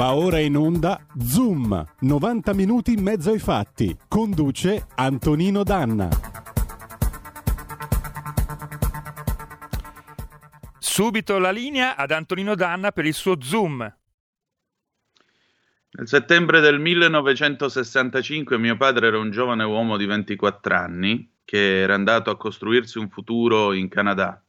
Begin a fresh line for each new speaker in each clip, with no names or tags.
Va ora in onda Zoom, 90 minuti in mezzo ai fatti. Conduce Antonino Danna.
Subito la linea ad Antonino Danna per il suo Zoom.
Nel settembre del 1965 mio padre era un giovane uomo di 24 anni che era andato a costruirsi un futuro in Canada.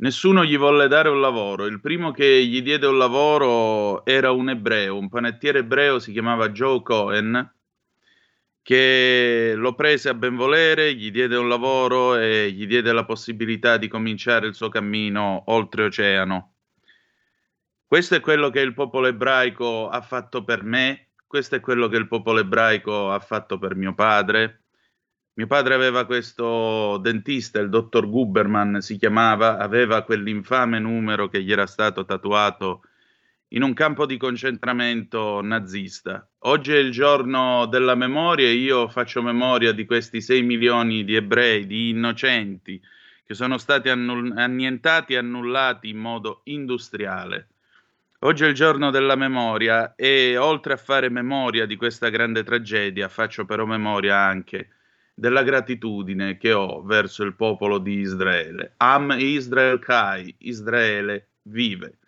Nessuno gli volle dare un lavoro. Il primo che gli diede un lavoro era un ebreo, un panettiere ebreo, si chiamava Joe Cohen, che lo prese a benvolere, gli diede un lavoro e gli diede la possibilità di cominciare il suo cammino oltreoceano. Questo è quello che il popolo ebraico ha fatto per me, questo è quello che il popolo ebraico ha fatto per mio padre. Mio padre aveva questo dentista, il dottor Guberman si chiamava, aveva quell'infame numero che gli era stato tatuato in un campo di concentramento nazista. Oggi è il giorno della memoria e io faccio memoria di questi 6 milioni di ebrei, di innocenti, che sono stati annull- annientati e annullati in modo industriale. Oggi è il giorno della memoria e oltre a fare memoria di questa grande tragedia, faccio però memoria anche della gratitudine che ho verso il popolo di Israele. Am Israel Kai, Israele vive.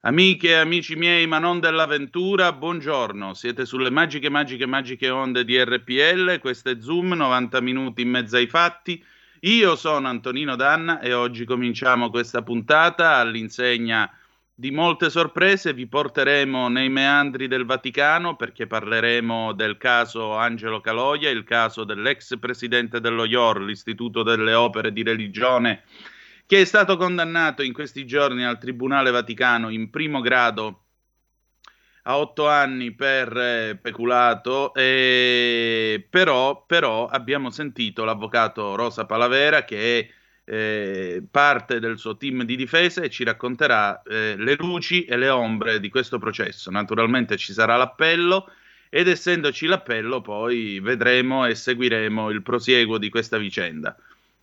Amiche e amici miei, ma non dell'avventura, buongiorno. Siete sulle magiche, magiche, magiche onde di RPL. Questo è Zoom, 90 minuti in mezzo ai fatti. Io sono Antonino Danna e oggi cominciamo questa puntata all'insegna di molte sorprese vi porteremo nei meandri del Vaticano perché parleremo del caso Angelo Caloia, il caso dell'ex presidente dello IOR, l'Istituto delle Opere di Religione, che è stato condannato in questi giorni al Tribunale Vaticano in primo grado a otto anni per eh, peculato, e però, però abbiamo sentito l'avvocato Rosa Palavera che è eh, parte del suo team di difesa e ci racconterà eh, le luci e le ombre di questo processo. Naturalmente ci sarà l'appello ed essendoci l'appello poi vedremo e seguiremo il prosieguo di questa vicenda.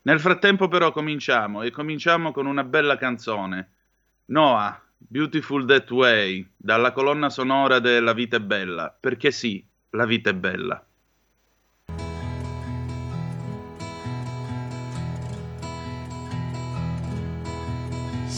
Nel frattempo però cominciamo e cominciamo con una bella canzone. Noah, Beautiful That Way, dalla colonna sonora della Vita è bella, perché sì, la vita è bella.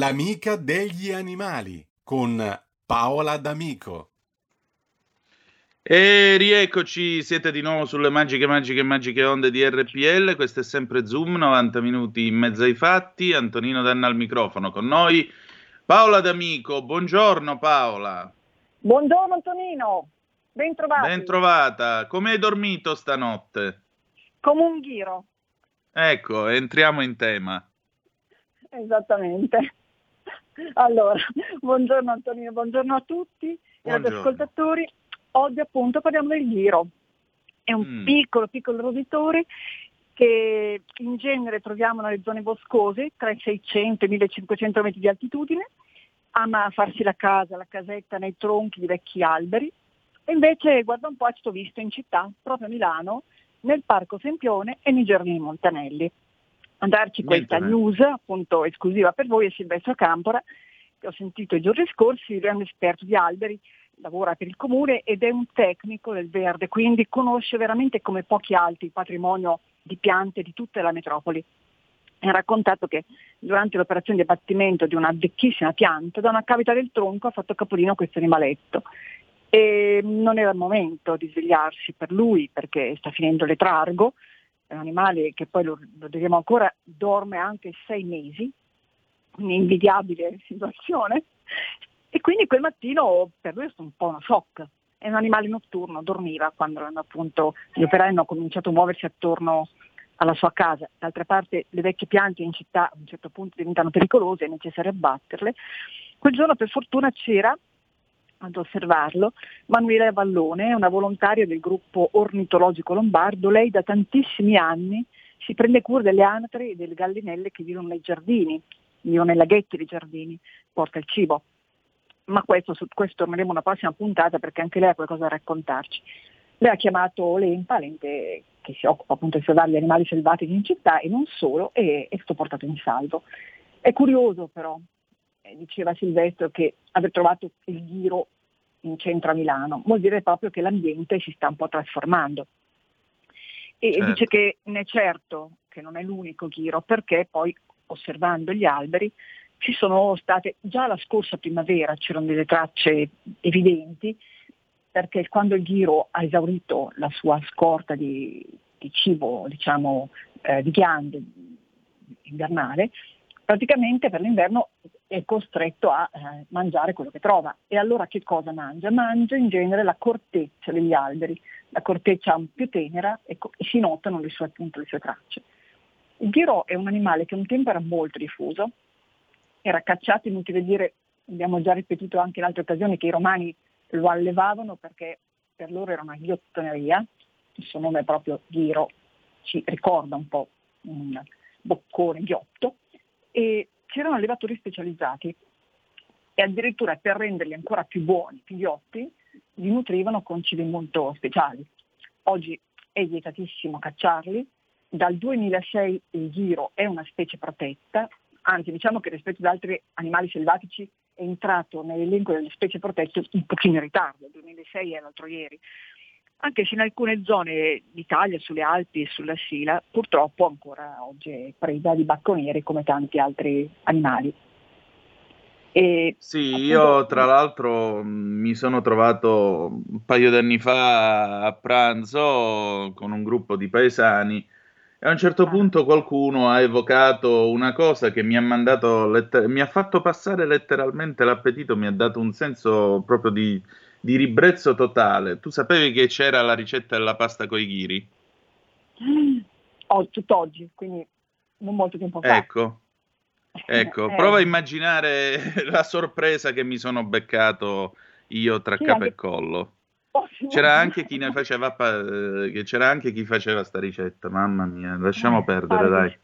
L'amica degli animali con Paola D'Amico.
E rieccoci, siete di nuovo sulle magiche, magiche, magiche onde di RPL. Questo è sempre Zoom, 90 minuti in mezzo ai fatti. Antonino Danna al microfono con noi. Paola D'Amico, buongiorno Paola.
Buongiorno Antonino, ben trovata.
Ben trovata. Come hai dormito stanotte?
Come un ghiro.
Ecco, entriamo in tema.
Esattamente. Allora, buongiorno Antonino, buongiorno a tutti e agli
Buongiorno.
ascoltatori. Oggi appunto parliamo del ghiro. È un
Mm.
piccolo, piccolo roditore che in genere troviamo nelle zone boscose, tra i 600 e i 1500 metri di altitudine. Ama farsi la casa, la casetta nei tronchi di vecchi alberi. E invece, guarda un po', è stato visto in città, proprio a Milano, nel Parco Sempione e nei Giardini Montanelli. A darci questa
male.
news appunto esclusiva per voi è Silvestro Campora, che ho sentito i giorni scorsi, lui è un esperto di alberi, lavora per il comune ed è un tecnico del verde, quindi conosce veramente come pochi altri il patrimonio di piante di tutta la metropoli. Ha raccontato che durante l'operazione di abbattimento di una vecchissima pianta, da una cavità del tronco ha fatto capolino questo animaletto. E non era il momento di svegliarsi per lui perché sta finendo letargo, è un animale che poi lo, lo diremo ancora, dorme anche sei mesi, un'invidiabile situazione. E quindi quel mattino per lui è stato un po' uno shock. È un animale notturno, dormiva quando appunto, gli operai hanno cominciato a muoversi attorno alla sua casa. D'altra parte le vecchie piante in città a un certo punto diventano pericolose, è necessario abbatterle. Quel giorno per fortuna c'era ad osservarlo Manuela Vallone, una volontaria del gruppo ornitologico lombardo. Lei da tantissimi anni si prende cura delle anatre e delle gallinelle che vivono nei giardini, vivono nei laghetti dei giardini, porta il cibo. Ma questo, su questo torneremo una prossima puntata perché anche lei ha qualcosa da raccontarci. Lei ha chiamato l'EMPA, l'ente che si occupa appunto di salvare gli animali selvatici in città e non solo, e è stato portato in salvo. È curioso però, diceva Silvestro, che aver trovato il ghiro in centro a Milano, vuol dire proprio che l'ambiente si sta un po' trasformando. E
Certo.
dice che ne è certo che non è l'unico ghiro, perché poi osservando gli alberi ci sono state, già la scorsa primavera c'erano delle tracce evidenti, perché quando il ghiro ha esaurito la sua scorta di, di cibo, diciamo, eh, di ghiande invernale, praticamente per l'inverno è costretto a eh, mangiare quello che trova. E allora che cosa mangia? Mangia in genere la corteccia degli alberi, la corteccia più tenera e, co- e si notano le sue, appunto, le sue tracce. Il ghiro è un animale che un tempo era molto diffuso, era cacciato, inutile dire, abbiamo già ripetuto anche in altre occasioni che i romani lo allevavano perché per loro era una ghiottoneria, il suo nome è proprio ghiro, ci ricorda un po' un boccone ghiotto, e c'erano allevatori specializzati e addirittura per renderli ancora più buoni, più ghiotti, li nutrivano con cibi molto speciali. Oggi è vietatissimo cacciarli, dal 2006 il ghiro è una specie protetta, anzi diciamo che rispetto ad altri animali selvatici è entrato nell'elenco delle specie protette un pochino in ritardo, il 2006 è l'altro ieri, anche se in alcune zone d'Italia, sulle Alpi e sulla Sila, purtroppo ancora oggi è preda di bacconieri come tanti altri animali. E
Sì,
appunto-
io tra l'altro mh, mi sono trovato un paio di anni fa a pranzo con un gruppo di paesani e a un certo
Ah.
punto qualcuno ha evocato una cosa che mi ha mandato, letter- mi ha fatto passare letteralmente l'appetito, mi ha dato un senso proprio di, di ribrezzo totale. Tu sapevi che c'era la ricetta della pasta coi ghiri?
oh, tutt'oggi, quindi non molto tempo fa.
Ecco, ecco,
Eh,
prova a immaginare la sorpresa che mi sono beccato io tra
Sì,
capo
anche-
e collo.
posso
C'era anche
immaginare.
chi ne faceva, eh, che c'era anche chi faceva sta ricetta, mamma mia, lasciamo
Eh,
perdere,
guarda,
dai.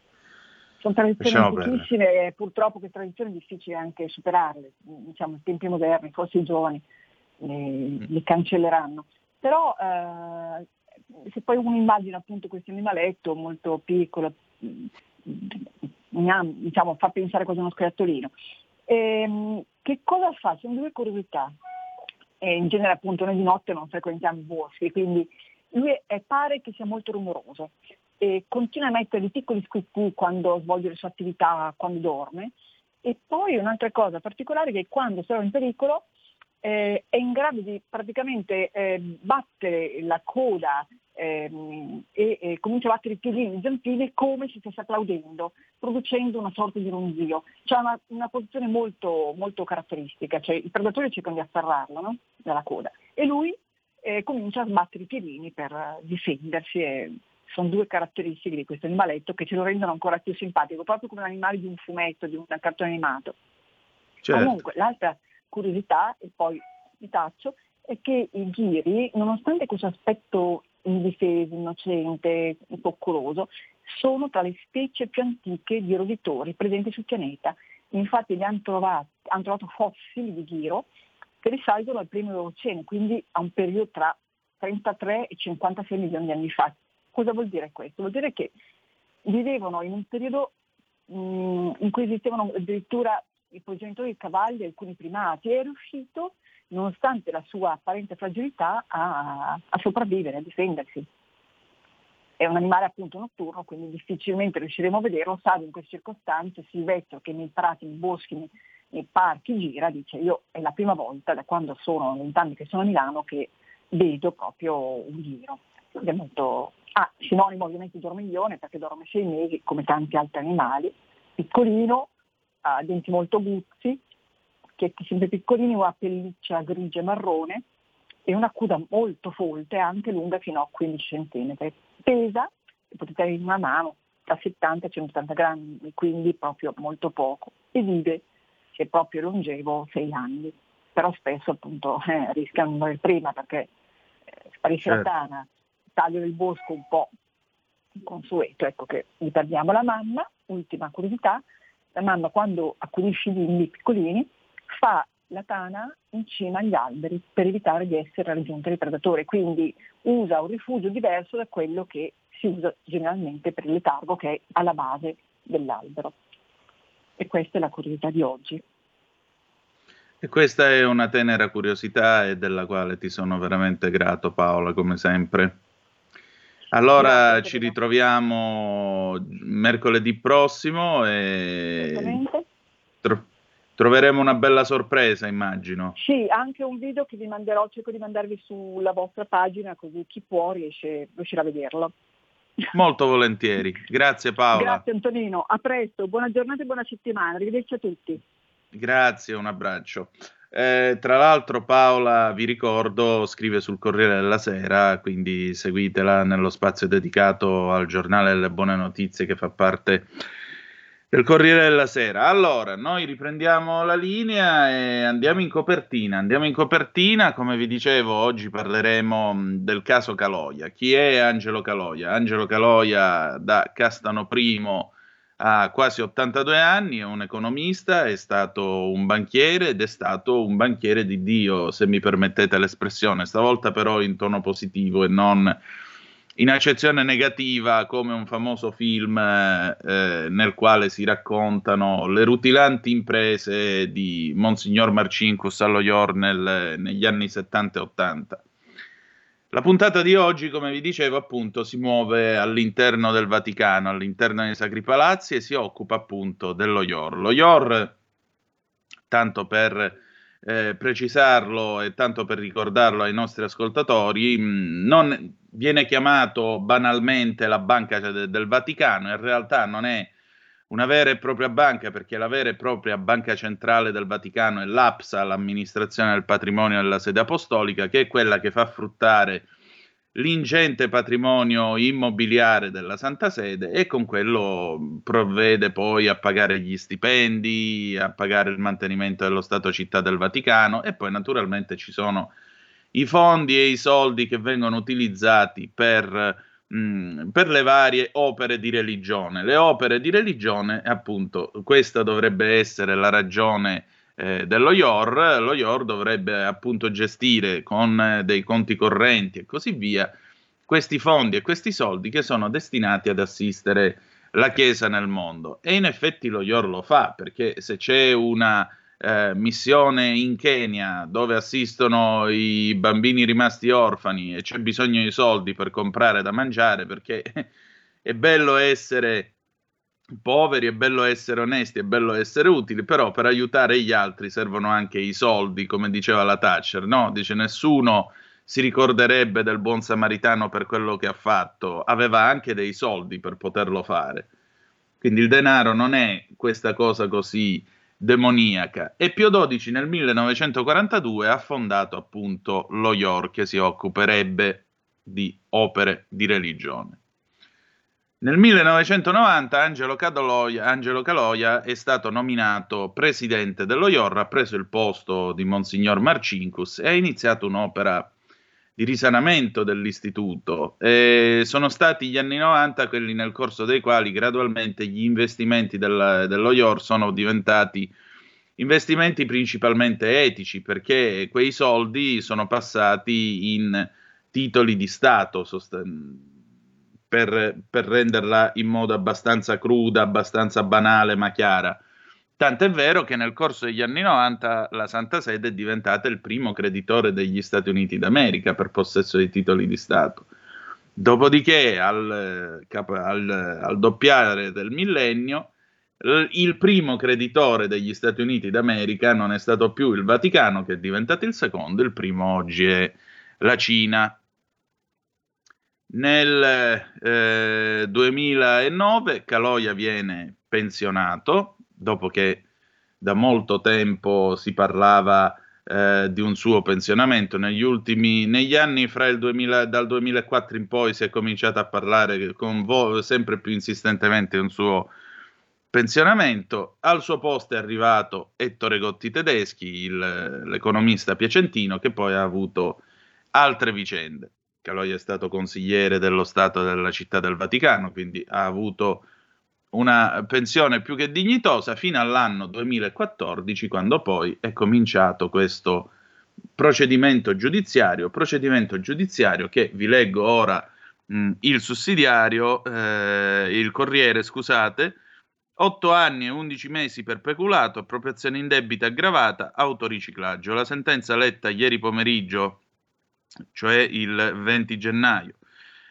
Sono tradizioni antichissime e purtroppo queste tradizioni è difficile anche superarle, diciamo, i tempi moderni, forse i giovani le, le cancelleranno. Però eh, se poi uno immagina appunto questo animaletto molto piccolo, gnam, diciamo, fa pensare quasi a uno scoiattolino. Ehm, che cosa fa? Sono due curiosità. E in genere appunto noi di notte non frequentiamo i boschi, quindi lui è, pare che sia molto rumoroso e continua a mettere dei piccoli squitti quando svolge le sue attività, quando dorme. E poi un'altra cosa particolare è che quando trova in pericolo eh, è in grado di praticamente eh, battere la coda ehm, e, e comincia a battere i piedini, i zampini come se stesse applaudendo, producendo una sorta di ronzio. C'è una, una posizione molto, molto caratteristica, cioè i predatori cercano di afferrarlo no? dalla coda e lui eh, comincia a sbattere i piedini per difendersi e sono due caratteristiche di questo animaletto che ce lo rendono ancora più simpatico, proprio come un animale di un fumetto, di un cartone animato. Certo. Comunque, l'altra curiosità, e poi vi taccio, è che i ghiri, nonostante questo aspetto indifeso, innocente, coccoloso, sono tra le specie più antiche di roditori presenti sul pianeta. Infatti hanno trovato, hanno trovato fossili di ghiro che risalgono al primo Eocene, quindi a un periodo tra 33 e 56 milioni di anni fa. Cosa vuol dire questo? Vuol dire che vivevano in un periodo mh, mm, in cui esistevano addirittura i progenitori di cavalli e alcuni primati e è riuscito, nonostante la sua apparente fragilità, a, a sopravvivere, a difendersi. È un animale appunto notturno, quindi difficilmente riusciremo a vederlo, salvo in queste circostanze Silvestro che nei prati, nei boschi, nei, nei parchi gira, dice io è la prima volta da quando sono vent'anni che sono a Milano che vedo proprio un giro. Ed è molto, ah, sinonimo ovviamente di dormiglione perché dorme sei mesi come tanti altri animali, piccolino, ha denti molto guzzi, occhietti sempre piccolini, una pelliccia grigia e marrone e una coda molto folte, anche lunga fino a 15 cm. Pesa, potete avere in una mano, da 70 a 180 grammi, quindi proprio molto poco. E vive, se è proprio longevo, 6 anni. Però spesso appunto eh, rischiano di morire prima perché eh, sparisce certo. la tana, taglio del bosco un po' consueto, ecco che gli perdiamo la mamma, ultima curiosità, la mamma quando accudisce i bimbi piccolini fa la tana in cima agli alberi per evitare di essere raggiunta dai predatori, quindi usa un rifugio diverso da quello che si usa generalmente per il letargo che è alla base dell'albero. E questa è la curiosità di oggi.
E questa è una tenera curiosità e della quale ti sono veramente grato Paola, come sempre. Allora ci ritroviamo mercoledì prossimo e tro- troveremo una bella sorpresa, immagino.
Sì, anche un video che vi manderò, cerco di mandarvi sulla vostra pagina così chi può riesce, riuscirà a vederlo.
Molto volentieri, grazie Paola.
Grazie Antonino, a presto, buona giornata e buona settimana, arrivederci a tutti.
Grazie, un abbraccio. Eh, tra l'altro Paola, vi ricordo, scrive sul Corriere della Sera, quindi seguitela nello spazio dedicato al giornale delle buone notizie che fa parte del Corriere della Sera. Allora, noi riprendiamo la linea e andiamo in copertina. Andiamo in copertina, come vi dicevo, oggi parleremo del caso Caloia. Chi è Angelo Caloia? Angelo Caloia da Castano Primo ha quasi 82 anni, è un economista, è stato un banchiere ed è stato un banchiere di Dio, se mi permettete l'espressione, stavolta però in tono positivo e non in accezione negativa come un famoso film eh, nel quale si raccontano le rutilanti imprese di Monsignor Marcinkus allo Jornel negli anni 70 e 80. La puntata di oggi, come vi dicevo, appunto, si muove all'interno del Vaticano, all'interno dei Sacri Palazzi e si occupa appunto dello IOR. Lo IOR, tanto per eh, precisarlo e tanto per ricordarlo ai nostri ascoltatori, mh, mm, non viene chiamato banalmente la Banca de- del Vaticano, in realtà non è una vera e propria banca, perché la vera e propria banca centrale del Vaticano è l'APSA, l'amministrazione del patrimonio della sede apostolica, che è quella che fa fruttare l'ingente patrimonio immobiliare della Santa Sede e con quello provvede poi a pagare gli stipendi, a pagare il mantenimento dello Stato città del Vaticano e poi naturalmente ci sono i fondi e i soldi che vengono utilizzati per Mm, per le varie opere di religione. Le opere di religione, appunto, questa dovrebbe essere la ragione eh, dello IOR. Lo IOR dovrebbe appunto gestire con eh, dei conti correnti e così via questi fondi e questi soldi che sono destinati ad assistere la Chiesa nel mondo. E in effetti lo IOR lo fa, perché se c'è una eh, missione in Kenya dove assistono i bambini rimasti orfani e c'è bisogno di soldi per comprare da mangiare perché è bello essere poveri, è bello essere onesti, è bello essere utili, però per aiutare gli altri servono anche i soldi, come diceva la Thatcher, no? Dice nessuno si ricorderebbe del buon samaritano per quello che ha fatto, aveva anche dei soldi per poterlo fare. Quindi il denaro non è questa cosa così demoniaca. E Pio XII nel 1942 ha fondato appunto lo IOR che si occuperebbe di opere di religione. Nel 1990 Angelo Caloia, Angelo Caloia, è stato nominato presidente dello IOR, ha preso il posto di Monsignor Marcinkus e ha iniziato un'opera di risanamento dell'istituto. E sono stati gli anni 90 quelli nel corso dei quali gradualmente gli investimenti del, dello IOR sono diventati investimenti principalmente etici, perché quei soldi sono passati in titoli di Stato sosten- per, per renderla in modo abbastanza cruda, abbastanza banale ma chiara. Tant'è vero che nel corso degli anni 90 la Santa Sede è diventata il primo creditore degli Stati Uniti d'America per possesso dei titoli di Stato. Dopodiché, al, al, al doppiare del millennio, il primo creditore degli Stati Uniti d'America non è stato più il Vaticano, che è diventato il secondo, il primo oggi è la Cina. Nel eh, 2009 Caloia viene pensionato dopo che da molto tempo si parlava eh, di un suo pensionamento. Negli ultimi negli anni, fra il 2000, dal 2004 in poi, si è cominciato a parlare con vo- sempre più insistentemente di un suo pensionamento. Al suo posto è arrivato Ettore Gotti Tedeschi, il, l'economista piacentino, che poi ha avuto altre vicende. Caloia è stato consigliere dello Stato della Città del Vaticano, quindi ha avuto una pensione più che dignitosa fino all'anno 2014, quando poi è cominciato questo procedimento giudiziario, procedimento giudiziario che vi leggo ora mh, il sussidiario, eh, il Corriere, scusate, 8 anni e 11 mesi per peculato, appropriazione indebita aggravata, autoriciclaggio. La sentenza letta ieri pomeriggio, cioè il 20 gennaio,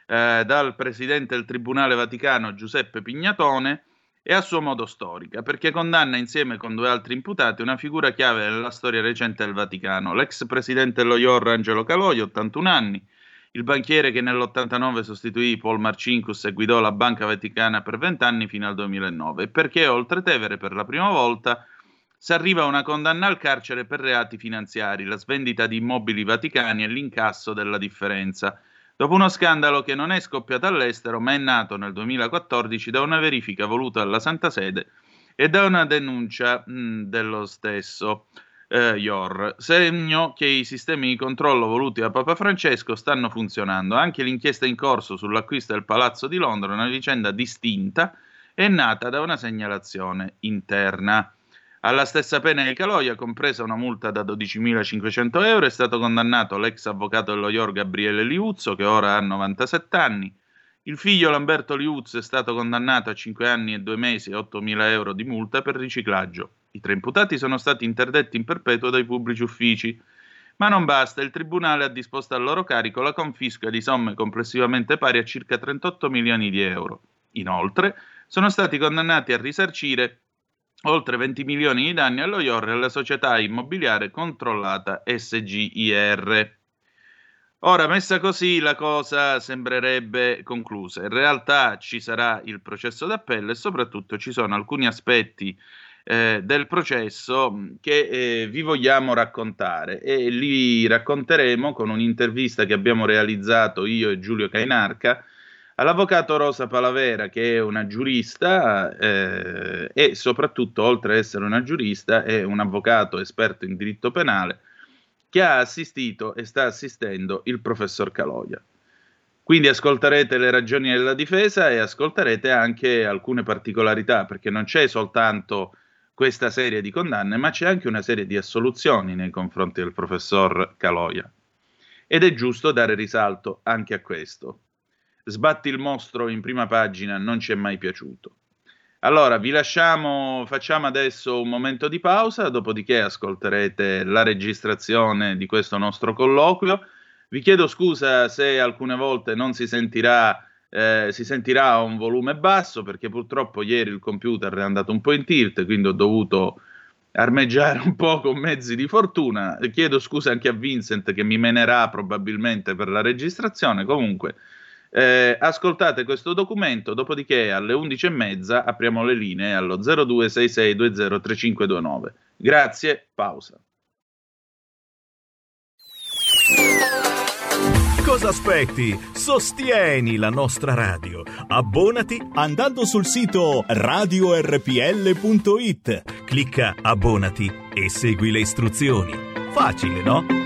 eh, dal presidente del Tribunale Vaticano Giuseppe Pignatone è a suo modo storica, perché condanna insieme con due altri imputati una figura chiave nella storia recente del Vaticano, l'ex presidente dello IOR Angelo Caloi, 81 anni, il banchiere che nell'89 sostituì Paul Marcinkus e guidò la Banca Vaticana per 20 anni fino al 2009, e perché oltre Tevere per la prima volta si arriva a una condanna al carcere per reati finanziari, la svendita di immobili vaticani e l'incasso della differenza, dopo uno scandalo che non è scoppiato all'estero, ma è nato nel 2014 da una verifica voluta dalla Santa Sede e da una denuncia mh, dello stesso eh, IOR, segno che i sistemi di controllo voluti da Papa Francesco stanno funzionando. Anche l'inchiesta in corso sull'acquisto del Palazzo di Londra, una vicenda distinta, è nata da una segnalazione interna. Alla stessa pena di Caloia, compresa una multa da 12.500 euro, è stato condannato l'ex avvocato dello IOR Gabriele Liuzzo, che ora ha 97 anni. Il figlio Lamberto Liuzzo è stato condannato a 5 anni e 2 mesi e 8.000 euro di multa per riciclaggio. I tre imputati sono stati interdetti in perpetuo dai pubblici uffici. Ma non basta, il Tribunale ha disposto al loro carico la confisca di somme complessivamente pari a circa 38 milioni di euro. Inoltre, sono stati condannati a risarcire oltre 20 milioni di danni allo IOR e alla società immobiliare controllata SGIR. Ora, messa così, la cosa sembrerebbe conclusa. In realtà ci sarà il processo d'appello e soprattutto ci sono alcuni aspetti eh, del processo che eh, vi vogliamo raccontare e li racconteremo con un'intervista che abbiamo realizzato io e Giulio Cainarca all'avvocato Rosa Palavera, che è una giurista eh, e soprattutto, oltre ad essere una giurista, è un avvocato esperto in diritto penale che ha assistito e sta assistendo il professor Caloia. Quindi ascolterete le ragioni della difesa e ascolterete anche alcune particolarità, perché non c'è soltanto questa serie di condanne, ma c'è anche una serie di assoluzioni nei confronti del professor Caloia. Ed è giusto dare risalto anche a questo. Sbatti il mostro in prima pagina non ci è mai piaciuto. Allora, vi lasciamo, facciamo adesso un momento di pausa, dopodiché ascolterete la registrazione di questo nostro colloquio. Vi chiedo scusa se alcune volte non si sentirà, eh, si sentirà un volume basso, perché purtroppo ieri il computer è andato un po' in tilt, quindi ho dovuto armeggiare un po' con mezzi di fortuna. Chiedo scusa anche a Vincent che mi menerà probabilmente per la registrazione. Comunque, eh, ascoltate questo documento, dopodiché alle 11.30 apriamo le linee allo 0266203529. Grazie, pausa.
Cosa aspetti? Sostieni la nostra radio. Abbonati andando sul sito radiorpl.it. Clicca abbonati e segui le istruzioni. Facile, no?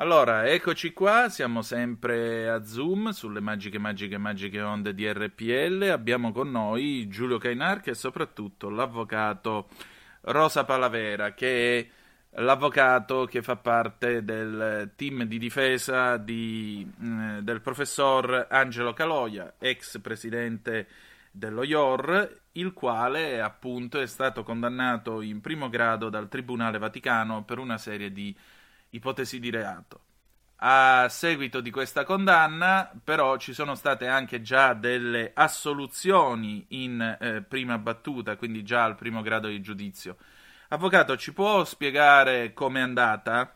Allora, eccoci qua, siamo sempre a Zoom sulle magiche, magiche, magiche onde di RPL. Abbiamo con noi Giulio Cainarca e soprattutto l'avvocato Rosa Palavera, che è l'avvocato che fa parte del team di difesa di, eh, del professor Angelo Caloia, ex presidente dello IOR, il quale appunto è stato condannato in primo grado dal Tribunale Vaticano per una serie di ipotesi di reato. A seguito di questa condanna, però, ci sono state anche già delle assoluzioni in eh, prima battuta, quindi già al primo grado di giudizio. Avvocato, ci può spiegare com'è andata?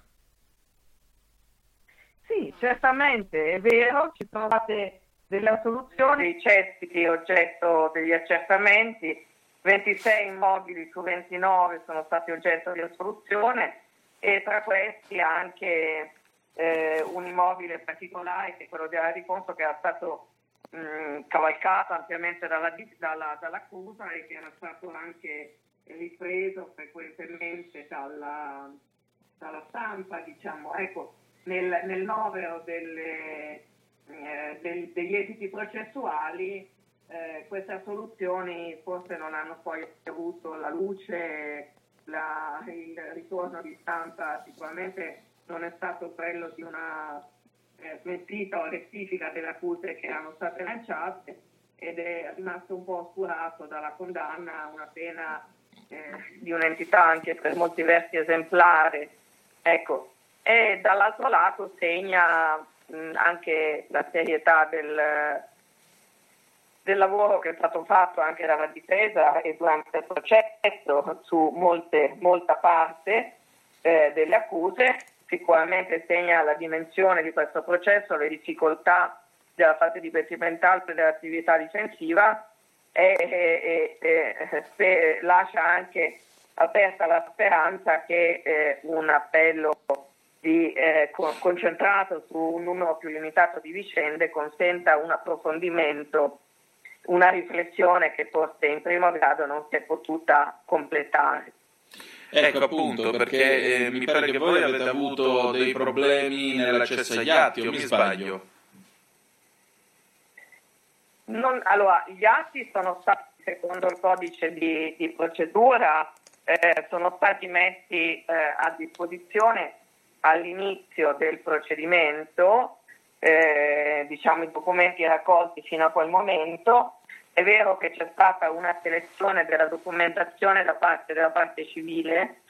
Sì, certamente, è vero, ci sono state delle assoluzioni, i cespiti oggetto degli accertamenti, 26 immobili su 29 sono stati oggetto di assoluzione e tra questi anche eh, un immobile particolare che è quello di Arifonso che era stato mh, cavalcato ampiamente dalla, dalla, dall'accusa e che era stato anche ripreso frequentemente dalla, dalla stampa, diciamo, ecco, nel, nel novero delle, eh, del, degli esiti processuali eh, queste soluzioni forse non hanno poi avuto la luce, la, il ritorno di stampa sicuramente non è stato quello di una eh, smentita o rettifica delle accuse che erano state lanciate ed è rimasto un po' oscurato dalla condanna una pena eh, di un'entità anche per molti versi esemplare. Ecco. E dall'altro lato segna mh, anche la serietà del, del lavoro che è stato fatto anche dalla difesa e durante il processo su molte, molta parte eh, delle accuse. Sicuramente segna la dimensione di questo processo, le difficoltà della fase di procedimentale dell'attività difensiva e, e, e lascia anche aperta la speranza che eh, un appello di, eh, concentrato su un numero più limitato di vicende consenta un approfondimento, una riflessione che forse in primo grado non si è potuta completare.
Ecco appunto, perché eh, mi pare che voi avete avuto dei problemi nell'accesso agli atti, o mi sbaglio?
Non, allora, gli atti sono stati, secondo il codice di, di procedura, eh, sono stati messi eh, a disposizione all'inizio del procedimento, eh, diciamo i documenti raccolti fino a quel momento. È vero che c'è stata una selezione della documentazione da parte della parte civile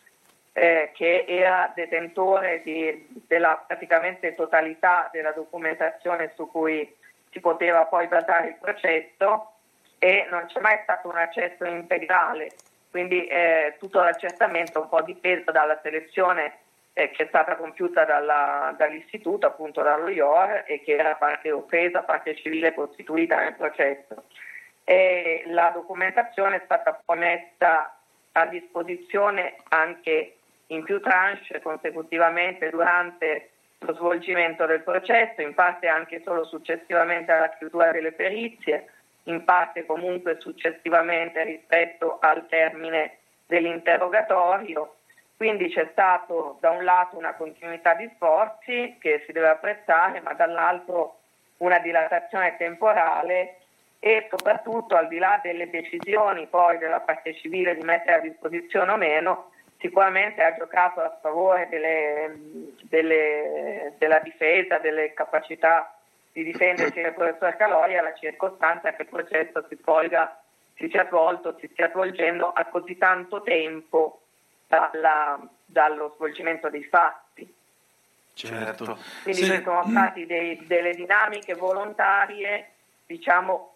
eh, che era detentore di, della praticamente totalità della documentazione su cui si poteva poi basare il processo e non c'è mai stato un accesso integrale, quindi eh, tutto l'accertamento è un po' dipeso dalla selezione eh, che è stata compiuta dalla, dall'istituto, appunto dallo IOR, e che era parte offesa, parte civile costituita nel processo. E la documentazione è stata poi messa a disposizione anche in più tranche consecutivamente durante lo svolgimento del processo, in parte anche solo successivamente alla chiusura delle perizie, in parte comunque successivamente rispetto al termine dell'interrogatorio. Quindi c'è stato da un lato una continuità di sforzi che si deve apprezzare, ma dall'altro una dilatazione temporale e soprattutto al di là delle decisioni poi della parte civile di mettere a disposizione o meno, sicuramente ha giocato a favore delle, delle, della difesa, delle capacità di difendersi del professor Caloia la circostanza che il processo si, svolga, si sia svolto, si stia svolgendo a così tanto tempo dalla, dallo svolgimento dei fatti.
Certo.
Quindi
Sì.
ci sono state dei- delle dinamiche volontarie, diciamo,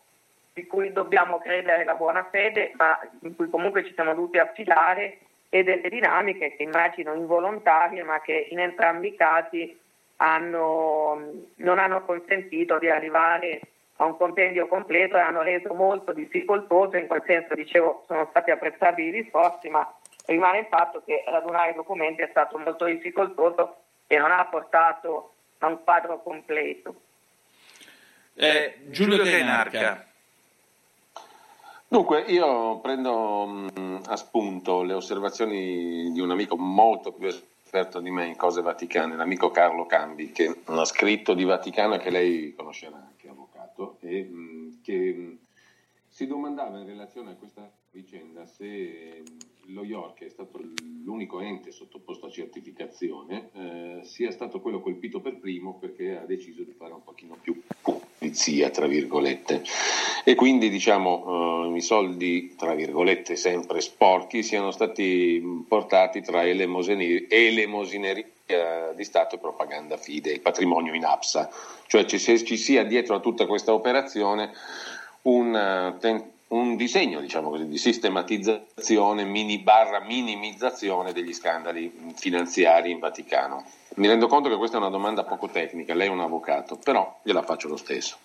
di cui dobbiamo credere la buona fede, ma in cui comunque ci siamo dovuti affidare, e delle dinamiche che immagino involontarie, ma che in entrambi i casi hanno- non hanno consentito di arrivare a un compendio completo e hanno reso molto difficoltoso, in quel senso dicevo sono stati apprezzabili gli sforzi, ma rimane il fatto che radunare i documenti è stato molto difficoltoso e non ha portato a un quadro completo.
Eh, Giulio Cainarca.
Dunque, io prendo mh, a spunto le osservazioni di un amico molto più esperto di me in cose vaticane, l'amico Carlo Cambi, che ha scritto di Vaticano e che lei conoscerà, che è avvocato, e mh, che mh, si domandava in relazione a questa vicenda se lo York, è stato l'unico ente sottoposto a certificazione, eh, sia stato quello colpito per primo perché ha deciso di fare un pochino più pulizia, tra virgolette. E quindi diciamo eh, i soldi, tra virgolette, sempre sporchi, siano stati portati tra elemosineria di Stato e propaganda fide, il patrimonio in APSA. Cioè ci, se ci sia dietro a tutta questa operazione un, eh, ten- un disegno diciamo così, di sistematizzazione, mini barra minimizzazione degli scandali finanziari in Vaticano. Mi rendo conto che questa è una domanda poco tecnica, lei è un avvocato, però gliela faccio lo stesso.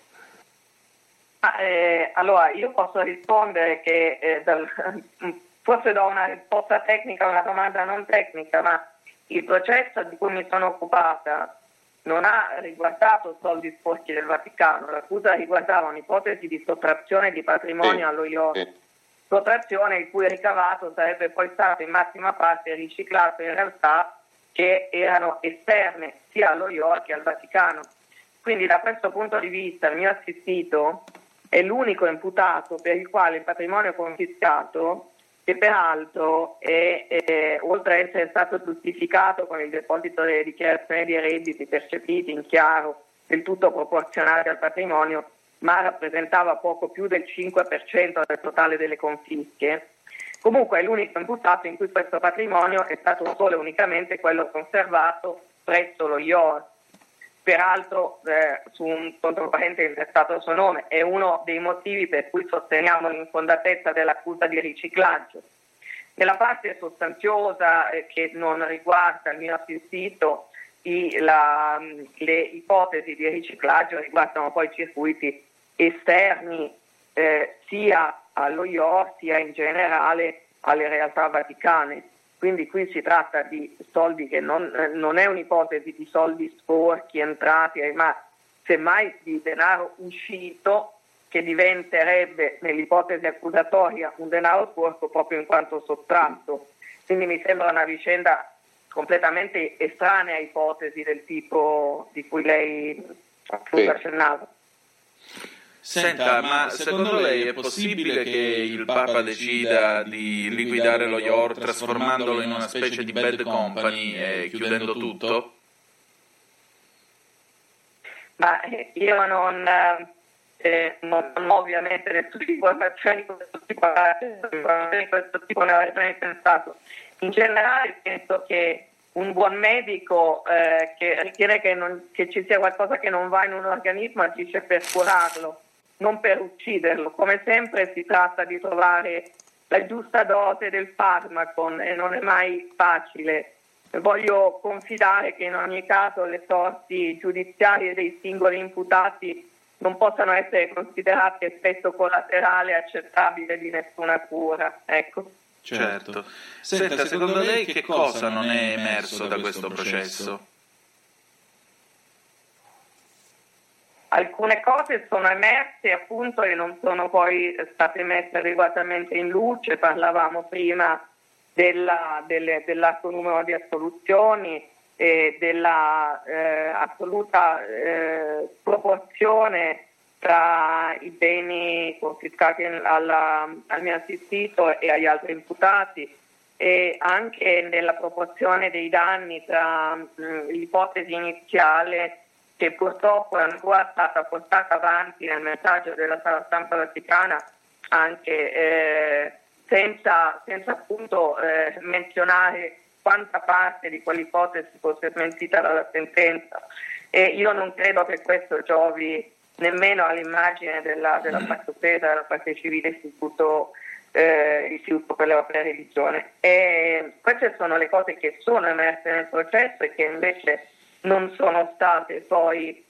Ma, eh, allora, io posso rispondere che eh, dal- forse do una risposta tecnica a una domanda non tecnica, ma il processo di cui mi sono occupata non ha riguardato soldi sporchi del Vaticano, l'accusa riguardava un'ipotesi di sottrazione di patrimonio allo IOR, sottrazione il cui ricavato sarebbe poi stato in massima parte riciclato in realtà che erano esterne sia allo IOR che al Vaticano. Quindi da questo punto di vista il mio assistito è l'unico imputato per il quale il patrimonio confiscato, che peraltro è, è, oltre ad essere stato giustificato con il deposito delle dichiarazioni di redditi percepiti in chiaro, del tutto proporzionati al patrimonio, ma rappresentava poco più del 5% del totale delle confische. Comunque è l'unico imputato in cui questo patrimonio è stato solo e unicamente quello conservato presso lo IOR. Peraltro, eh, su un controparente intestato il suo nome, è uno dei motivi per cui sosteniamo l'infondatezza dell'accusa di riciclaggio. Nella parte sostanziosa eh, che non riguarda il mio assistito, i- la- le ipotesi di riciclaggio riguardano poi circuiti esterni eh, sia allo IOR sia in generale alle realtà vaticane. Quindi qui si tratta di soldi che non, non è un'ipotesi di soldi sporchi entrati, eh, ma semmai di denaro uscito che diventerebbe nell'ipotesi accusatoria un denaro sporco proprio in quanto sottratto. Quindi mi sembra una vicenda completamente estranea a ipotesi del tipo di cui lei appunto accennava.
Senta, ma secondo lei è possibile che il Papa decida di liquidare lo IOR trasformandolo in una specie di bad company e chiudendo tutto?
Ma eh, io non, eh, non ho ovviamente nessuna informazione di questo tipo, informazioni di questo tipo ne avrei mai pensato. In generale penso che un buon medico eh, che ritiene che, non- che ci sia qualcosa che non va in un organismo agisce per curarlo, non per ucciderlo. Come sempre si tratta di trovare la giusta dose del farmaco e non è mai facile. Voglio confidare che in ogni caso le sorti giudiziarie dei singoli imputati non possano essere considerate effetto collaterale accettabile di nessuna cura. Ecco.
Certo. Senta, secondo lei che cosa non è emerso da questo processo?
Alcune cose sono emerse appunto e non sono poi state messe adeguatamente in luce, parlavamo prima della- delle- dell'alto numero di assoluzioni e della eh, assoluta eh, proporzione tra i beni confiscati alla, al mio assistito e agli altri imputati e anche nella proporzione dei danni tra mh, l'ipotesi iniziale che purtroppo è ancora stata portata avanti nel messaggio della sala stampa vaticana anche eh, senza, senza, appunto eh, menzionare quanta parte di quell'ipotesi fosse smentita dalla sentenza e io non credo che questo giovi nemmeno all'immagine della, della parte offesa della parte civile istituto eh, Istituto per opere religione. E queste sono le cose che sono emerse nel processo e che invece non sono state poi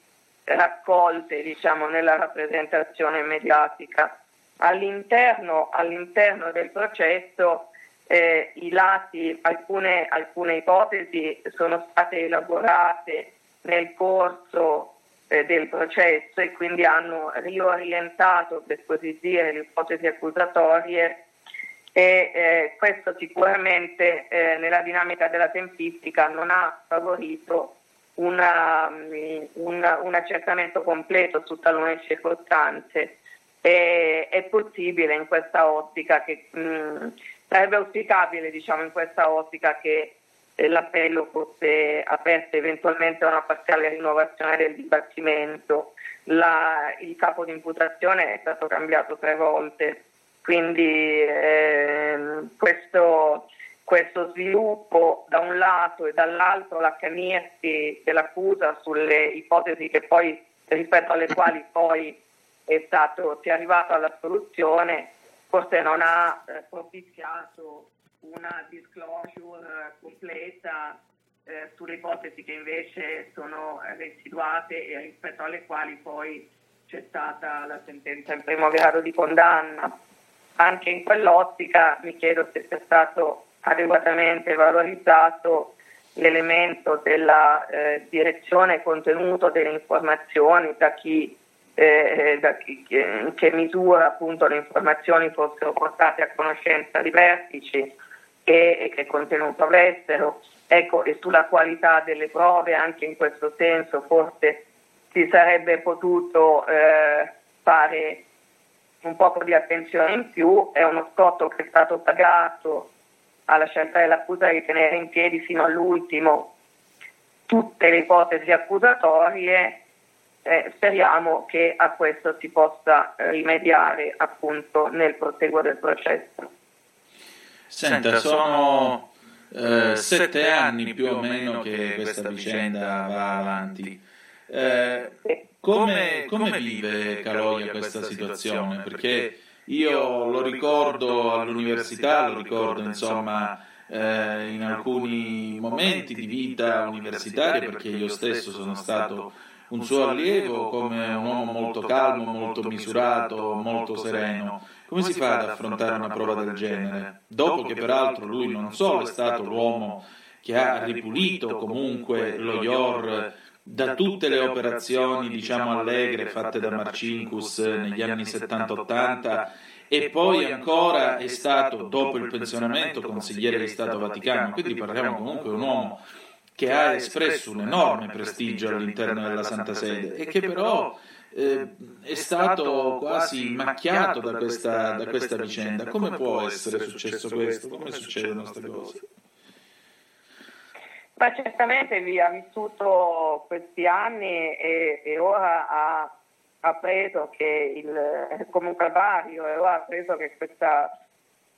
raccolte diciamo, nella rappresentazione mediatica. All'interno, all'interno del processo eh, lati, alcune, alcune ipotesi sono state elaborate nel corso eh, del processo e quindi hanno riorientato, per così dire, le ipotesi accusatorie e eh, questo sicuramente eh, nella dinamica della tempistica non ha favorito una, um, un, un, accertamento completo su talune circostanze. E, è possibile in questa ottica che mh, mm, sarebbe auspicabile diciamo in questa ottica che l'appello fosse aperto eventualmente a una parziale rinnovazione del dibattimento. La, il capo di imputazione è stato cambiato tre volte, quindi eh, questo, questo, sviluppo da un lato e dall'altro l'accanirsi dell'accusa sulle ipotesi poi, rispetto alle quali poi è stato, si è arrivato alla soluzione, forse non ha eh, propiziato una disclosure completa eh, sulle ipotesi che invece sono residuate e rispetto alle quali poi c'è stata la sentenza in primo grado di condanna. Anche in quell'ottica mi chiedo se sia stato adeguatamente valorizzato l'elemento della eh, direzione e contenuto delle informazioni da chi, eh, da chi che, che misura appunto le informazioni fossero portate a conoscenza di vertici e che contenuto avessero, ecco, e sulla qualità delle prove, anche in questo senso forse si sarebbe potuto eh, fare un po' di attenzione in più, è uno scotto che è stato pagato alla scelta dell'accusa di tenere in piedi fino all'ultimo tutte le ipotesi accusatorie, eh, speriamo che a questo si possa rimediare appunto nel proseguo del processo.
Senta, sono eh, sette anni più o meno che questa vicenda va avanti. Eh, come, come, vive Caloia questa situazione? Perché io lo ricordo all'università, lo ricordo insomma eh, in alcuni momenti di vita universitaria, perché io stesso sono stato un suo allievo come un uomo molto calmo, molto misurato, molto sereno. Come si fa ad affrontare una prova del genere? Dopo che peraltro lui non solo è stato l'uomo che ha ripulito comunque lo IOR da tutte le operazioni diciamo allegre fatte da Marcinkus negli anni 70-80 e poi ancora è stato dopo il pensionamento consigliere di Stato Vaticano, quindi parliamo comunque di un uomo che ha espresso un enorme prestigio all'interno della Santa Sede e che però eh, è stato quasi macchiato da questa, da questa vicenda. Come può essere successo questo? Come succedono queste cose?
Ma certamente vi ha vissuto questi anni e, e ora ha appreso che il, comunque vario e ora ha appreso che questa,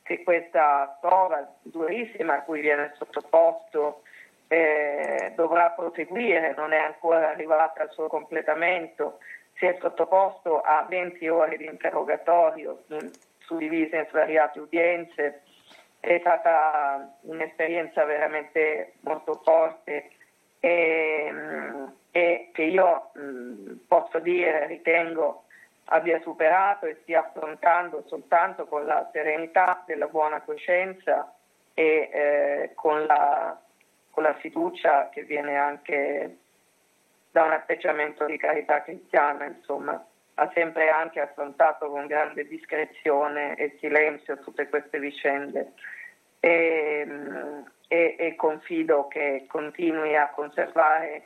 che questa prova durissima a cui viene sottoposto eh, dovrà proseguire, non è ancora arrivata al suo completamento, si è sottoposto a 20 ore di interrogatorio suddivise in svariate udienze, è stata un'esperienza veramente molto forte e, e che io posso dire, ritengo, abbia superato e stia affrontando soltanto con la serenità della buona coscienza e eh, con la con la fiducia che viene anche da un atteggiamento di carità cristiana, insomma, ha sempre anche affrontato con grande discrezione e silenzio tutte queste vicende e, e, e confido che continui a conservare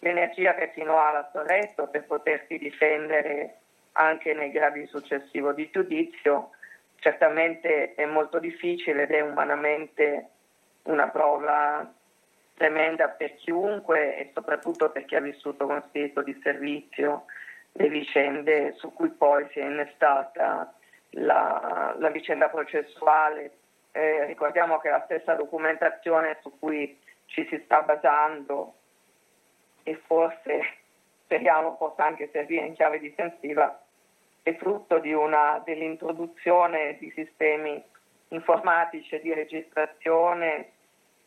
l'energia che fino ha la sua retto per potersi difendere anche nei gradi successivi di giudizio. Certamente è molto difficile ed è umanamente una prova tremenda per chiunque e soprattutto per chi ha vissuto con spirito di servizio le vicende su cui poi si è innestata la, la vicenda processuale. Eh, ricordiamo che la stessa documentazione su cui ci si sta basando e forse speriamo possa anche servire in chiave difensiva è frutto di una, dell'introduzione di sistemi informatici e di registrazione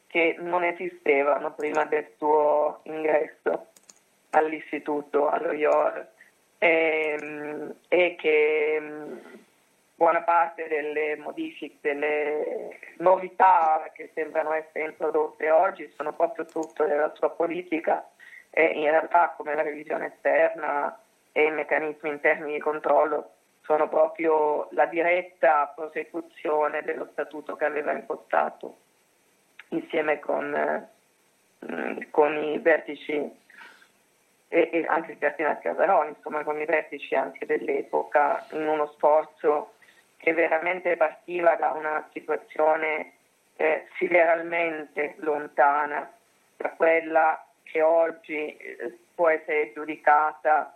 che non esistevano prima del suo ingresso all'istituto, allo IOR, e, ehm, e che mm, buona parte delle modifiche, delle novità che sembrano essere introdotte oggi sono proprio frutto della sua politica e in realtà come la revisione esterna e i meccanismi interni di controllo sono proprio la diretta prosecuzione dello statuto che aveva impostato insieme con, eh, con i vertici e, e, anche il Cardinale Casaroni, insomma con i vertici anche dell'epoca, in uno sforzo che veramente partiva da una situazione eh, sideralmente lontana da quella che oggi eh, può essere giudicata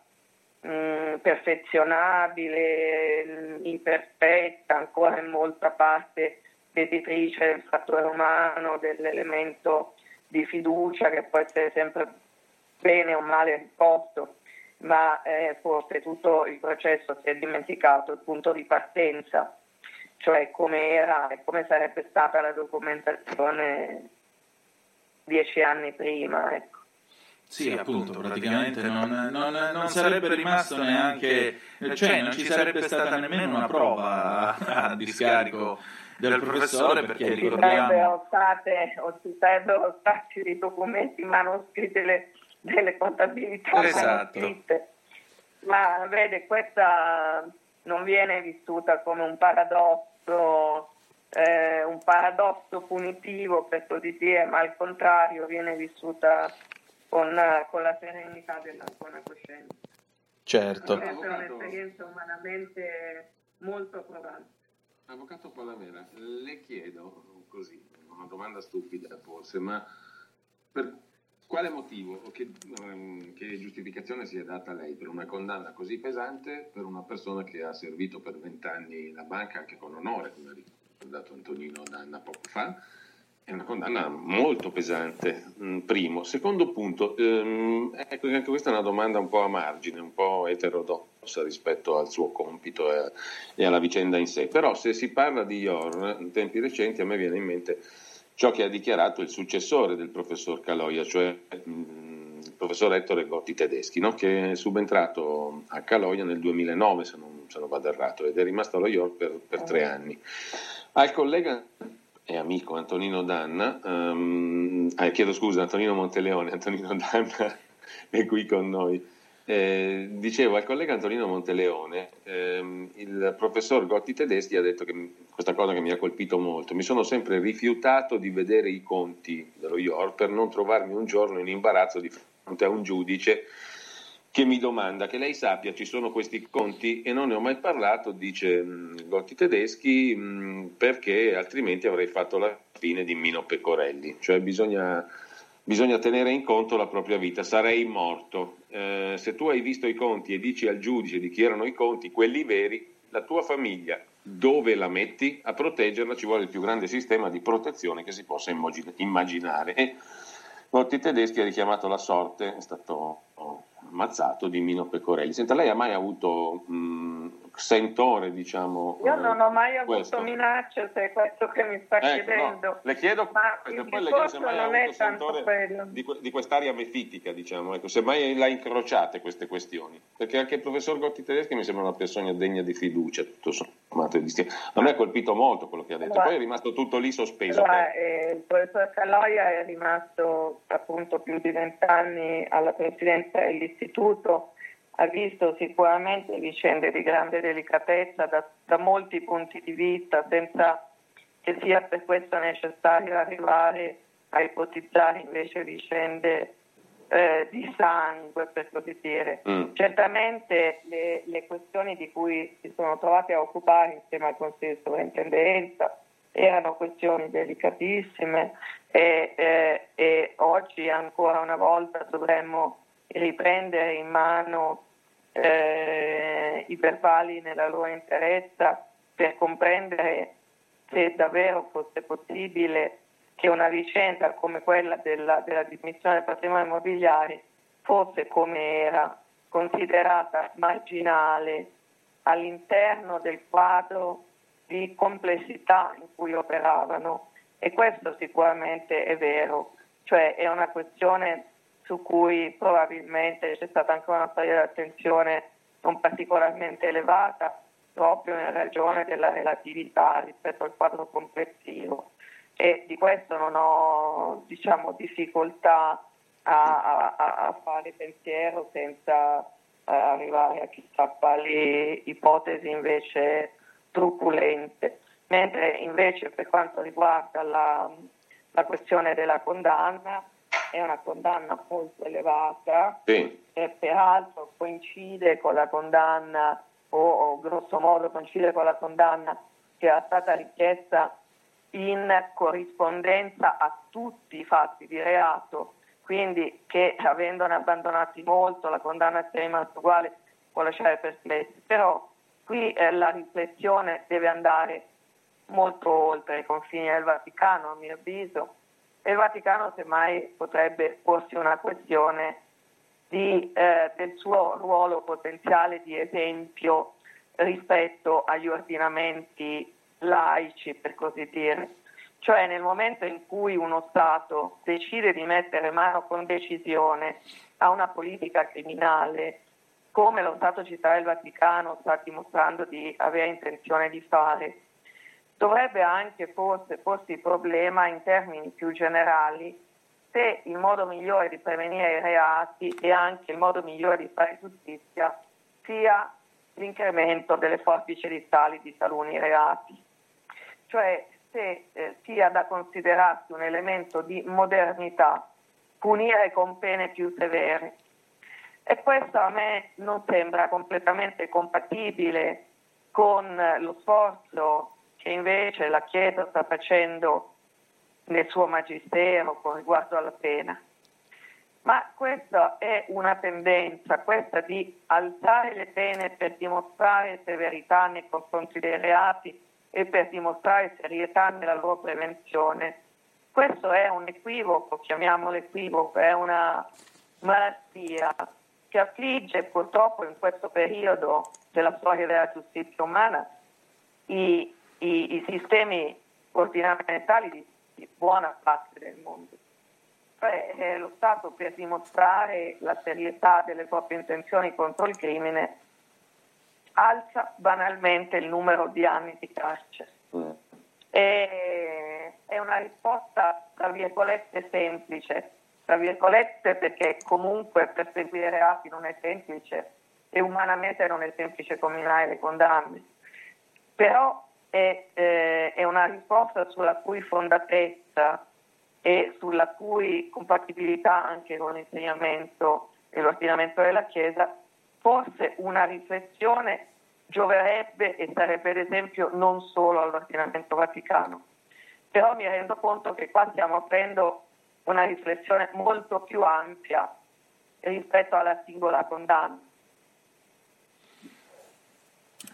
mh, mm, perfezionabile, mm, imperfetta, ancora in molta parte debitrice del fattore umano, dell'elemento di fiducia che può essere sempre bene o male risposto, ma eh, forse tutto il processo si è dimenticato il punto di partenza, cioè come era e come sarebbe stata la documentazione dieci anni prima. Ecco.
Sì, appunto, praticamente non, non, non, sarebbe rimasto neanche, cioè non ci sarebbe stata nemmeno una prova a, a discarico del professore perché ricordiamo...
State, o ci sarebbero stati dei documenti manoscritti delle, contabilità esatto. manoscritte. Ma vede, questa non viene vissuta come un paradosso, eh, un paradosso punitivo per così dire, ma al contrario viene vissuta con, con la serenità della buona coscienza.
Certo.
È un'esperienza umanamente molto provante.
Avvocato Palamera, le chiedo così, una domanda stupida forse, ma per quale motivo o che, um, che, giustificazione sia data a lei per una condanna così pesante per una persona che ha servito per vent'anni la banca anche con onore, come ha ricordato Antonino Danna poco fa? È una condanna molto pesante, mm, primo. Secondo punto, ehm, ecco, anche questa è una domanda un po' a margine, un po' eterodossa rispetto al suo compito e, e alla vicenda in sé. Però se si parla di Jorn, in tempi recenti a me viene in mente ciò che ha dichiarato il successore del professor Caloia, cioè mh, mm, il professor Ettore Gotti Tedeschi, no? che è subentrato a Caloia nel 2009, se non, se non vado errato, ed è rimasto allo York per, per tre anni. Al collega e amico Antonino Danna, um, eh, chiedo scusa, Antonino Monteleone, Antonino Danna è qui con noi. Eh, dicevo al collega Antonino Monteleone, ehm, il professor Gotti Tedeschi ha detto che, questa cosa che mi ha colpito molto, mi sono sempre rifiutato di vedere i conti dello IOR per non trovarmi un giorno in imbarazzo di fronte a un giudice che mi domanda che lei sappia ci sono questi conti? E non ne ho mai parlato, dice mh, Gotti Tedeschi, mh, perché altrimenti avrei fatto la fine di Mino Pecorelli, cioè bisogna, bisogna tenere in conto la propria vita, sarei morto. Eh, se tu hai visto i conti e dici al giudice di chi erano i conti, quelli veri, la tua famiglia dove la metti? A proteggerla ci vuole il più grande sistema di protezione che si possa immaginare. E Gotti Tedeschi ha richiamato la sorte, è stato ammazzato di Mino Pecorelli. Senta, lei ha mai avuto mh, sentore, diciamo...
Io non ho mai avuto questo. minacce, se è questo che mi sta ecco, chiedendo. No,
le chiedo Ma questo, poi le chiedo se mai ha avuto sentore di, di, quest'aria mefitica, diciamo, ecco, se mai la incrociate queste questioni. Perché anche il professor Gotti Tedeschi mi sembra una persona degna di fiducia, tutto sommato. A me ha colpito molto quello che ha detto, allora, poi è rimasto tutto lì sospeso.
Allora, eh, il professor Caloia è rimasto appunto più di vent'anni alla presidenza dell'istituto ha visto sicuramente vicende di grande delicatezza da, da molti punti di vista, senza che sia per questo necessario arrivare a ipotizzare invece vicende eh, di sangue, per così dire.
Mm.
Certamente le, le questioni di cui si sono trovati a occupare insieme al Consiglio di Sovrintendenza erano questioni delicatissime e, eh, e oggi ancora una volta dovremmo riprendere in mano eh, i verbali nella loro interezza per comprendere se davvero fosse possibile che una vicenda come quella della, della dismissione del patrimonio immobiliare fosse come era considerata marginale all'interno del quadro di complessità in cui operavano. E questo sicuramente è vero, cioè è una questione su cui probabilmente c'è stata anche una soglia di attenzione non particolarmente elevata proprio in ragione della relatività rispetto al quadro complessivo e di questo non ho diciamo, difficoltà a, a, a, fare pensiero senza uh, arrivare a chissà quali ipotesi invece truculente. Mentre invece per quanto riguarda la, la questione della condanna, è una condanna molto elevata
Sì.
e peraltro coincide con la condanna o, o grosso modo coincide con la condanna che era stata richiesta in corrispondenza a tutti i fatti di reato, quindi che avendone abbandonati molto la condanna sia rimasta uguale può lasciare perplessi, però qui eh, la riflessione deve andare molto oltre i confini del Vaticano a mio avviso. E il Vaticano semmai potrebbe porsi una questione di, eh, del suo ruolo potenziale di esempio rispetto agli ordinamenti laici, per così dire. Cioè nel momento in cui uno Stato decide di mettere mano con decisione a una politica criminale, come lo Stato città del Vaticano sta dimostrando di avere intenzione di fare, dovrebbe anche forse porsi il problema in termini più generali se il modo migliore di prevenire i reati e anche il modo migliore di fare giustizia sia l'incremento delle forbici edittali di taluni reati. Cioè se eh, sia da considerarsi un elemento di modernità punire con pene più severe. E questo a me non sembra completamente compatibile con lo sforzo che invece la Chiesa sta facendo nel suo magistero con riguardo alla pena. Ma questa è una tendenza, questa di alzare le pene per dimostrare severità nei confronti dei reati e per dimostrare serietà nella loro prevenzione. Questo è un equivoco, chiamiamolo equivoco, è una malattia che affligge purtroppo in questo periodo della storia della giustizia umana i, i, i sistemi ordinamentali di, di, buona parte del mondo. Cioè, eh, lo Stato per dimostrare la serietà delle proprie intenzioni contro il crimine alza banalmente il numero di anni di carcere.
Mm.
È una risposta, tra virgolette, semplice, tra virgolette perché comunque perseguire reati non è semplice e umanamente non è semplice combinare le condanne. Però è, eh, è una risposta sulla cui fondatezza e sulla cui compatibilità anche con l'insegnamento e l'ordinamento della Chiesa forse una riflessione gioverebbe e sarebbe ad esempio non solo all'ordinamento vaticano. Però mi rendo conto che qua stiamo aprendo una riflessione molto più ampia rispetto alla singola condanna.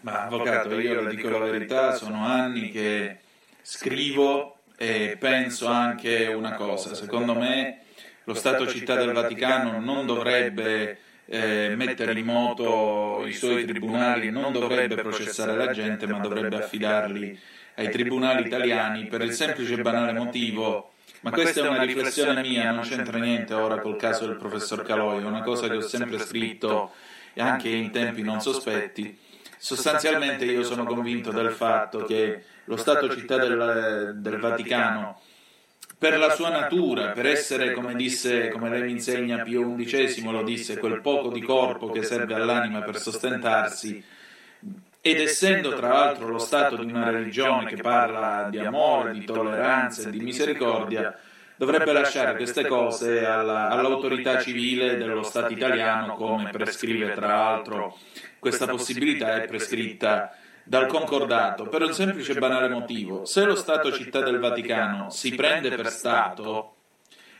Ma avvocato, io le dico la verità, sono anni che scrivo e penso anche una cosa, secondo me lo Stato Città del Vaticano non dovrebbe eh, mettere in moto i suoi tribunali, non dovrebbe processare la gente, ma dovrebbe affidarli ai tribunali italiani per il semplice e banale motivo. Ma questa è una riflessione mia, non c'entra niente ora col caso del professor Caloi, è una cosa che ho sempre scritto anche in tempi non sospetti. Sostanzialmente io sono convinto del fatto che lo Stato città del, del Vaticano per la sua natura, per essere, come, disse, come lei mi insegna Pio XI, lo disse, quel poco di corpo che serve all'anima per sostentarsi, ed essendo tra l'altro lo stato di una religione che parla di amore, di tolleranza e di misericordia, dovrebbe lasciare queste cose alla, all'autorità civile dello Stato italiano, come prescrive tra l'altro. questa possibilità è prescritta dal concordato per un semplice e banale motivo. Se lo Stato città del Vaticano si prende per Stato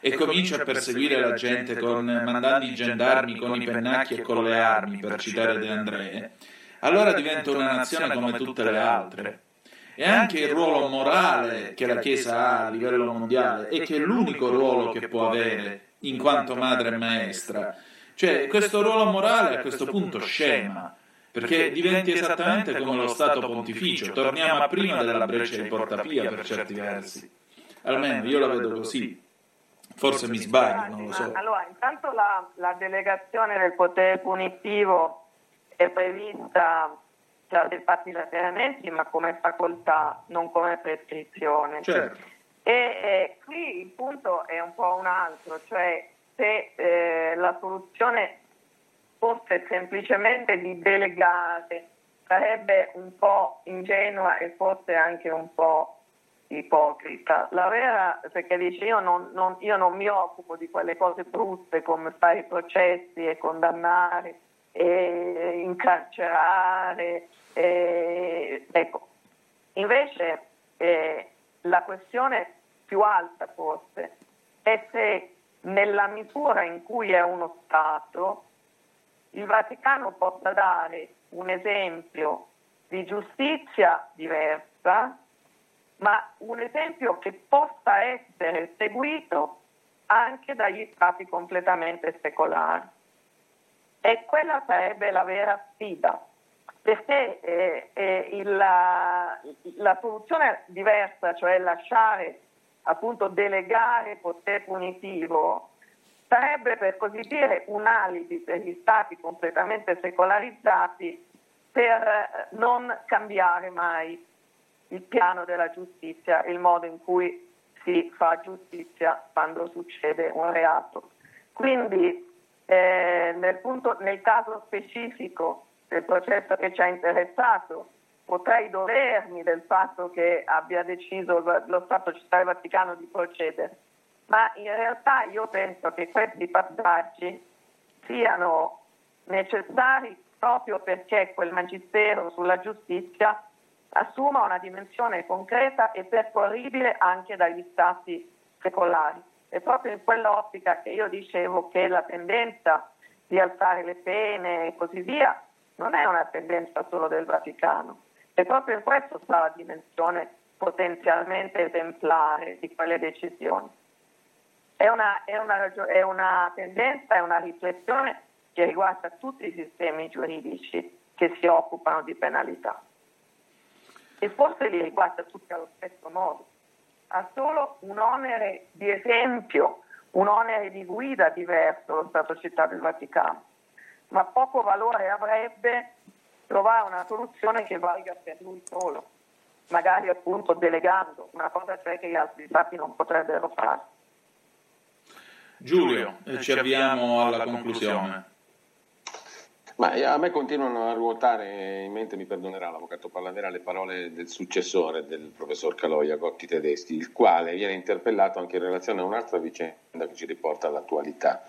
e comincia a perseguire la gente con, mandando i gendarmi con i pennacchi e con le armi, per citare De André, allora diventa una nazione come tutte le altre. E anche il ruolo morale che la Chiesa ha a livello mondiale e che è l'unico ruolo che può avere in quanto madre e maestra. Cioè, questo ruolo morale a questo punto scema perché diventi esattamente come lo Stato pontificio, torniamo a prima della breccia di Portapia per certi versi. Almeno io la vedo così. Forse mi sbaglio, non lo so.
Allora, intanto la, la delegazione del potere punitivo è prevista tra dei fatti lateralmente, ma come facoltà, non come prescrizione.
Certo.
E eh, qui il punto è un po' un altro, cioè se eh, la soluzione fosse semplicemente di delegare sarebbe un po' ingenua e forse anche un po' ipocrita. La vera, perché dice io non, non, io non mi occupo di quelle cose brutte come fare i processi e condannare e incarcerare. E, ecco. Invece eh, la questione più alta forse è se nella misura in cui è uno Stato il Vaticano possa dare un esempio di giustizia diversa, ma un esempio che possa essere seguito anche dagli stati completamente secolari. E quella sarebbe la vera sfida, perché eh, eh, il, la, la soluzione diversa, cioè lasciare appunto delegare potere punitivo, sarebbe per così dire un alibi per gli stati completamente secolarizzati per eh, non cambiare mai il piano della giustizia, il modo in cui si fa giustizia quando succede un reato. Quindi eh, nel, punto, nel caso specifico del processo che ci ha interessato, potrei dolermi del fatto che abbia deciso lo Stato Città del Vaticano di procedere ma in realtà io penso che questi passaggi siano necessari proprio perché quel magistero sulla giustizia assuma una dimensione concreta e percorribile anche dagli stati secolari. È proprio in quell'ottica che io dicevo che la tendenza di alzare le pene e così via non è una tendenza solo del Vaticano, e proprio in questo sta la dimensione potenzialmente esemplare di quelle decisioni. È una, è, una, è una, tendenza, è una riflessione che riguarda tutti i sistemi giuridici che si occupano di penalità e forse li riguarda tutti allo stesso modo. Ha solo un onere di esempio, un onere di guida diverso lo Stato Città del Vaticano, ma poco valore avrebbe trovare una soluzione che valga per lui solo, magari appunto delegando, una cosa cioè che gli altri stati non potrebbero fare.
Giulio, eh, ci avviamo alla conclusione.
Ma a me continuano a ruotare in mente, mi perdonerà l'avvocato Pallavera, le parole del successore del professor Caloia, Gotti Tedeschi, il quale viene interpellato anche in relazione a un'altra vicenda che ci riporta all'attualità.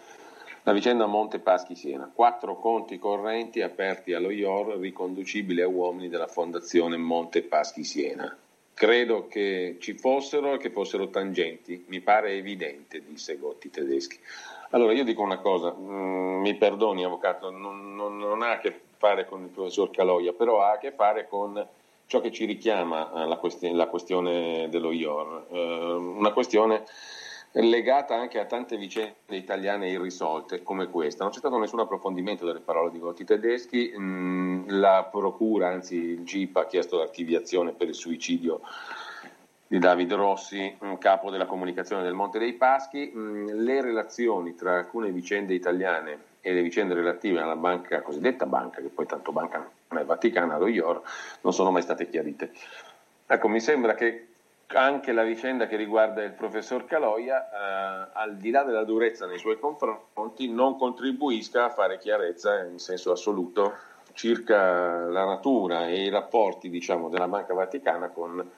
La vicenda Monte Paschi Siena, quattro conti correnti aperti allo IOR riconducibili a uomini della fondazione Monte Paschi Siena. Credo che ci fossero e che fossero tangenti, mi pare evidente, disse Gotti Tedeschi. Allora io dico una cosa, mm, mi perdoni avvocato, non, non, non, ha a che fare con il professor Caloia, però ha a che fare con ciò che ci richiama alla questione, la questione dello IOR, eh, una questione legata anche a tante vicende italiane irrisolte come questa. Non c'è stato nessun approfondimento delle parole di Gotti tedeschi, mm, la procura, anzi il GIP ha chiesto l'archiviazione per il suicidio di David Rossi, capo della comunicazione del Monte dei Paschi, mm, le relazioni tra alcune vicende italiane e le vicende relative alla banca, cosiddetta banca, che poi tanto banca non è Vaticana, lo IOR, non sono mai state chiarite. Ecco, mi sembra che anche la vicenda che riguarda il professor Caloia, eh, al di là della durezza nei suoi confronti, non contribuisca a fare chiarezza in senso assoluto circa la natura e i rapporti diciamo, della Banca Vaticana con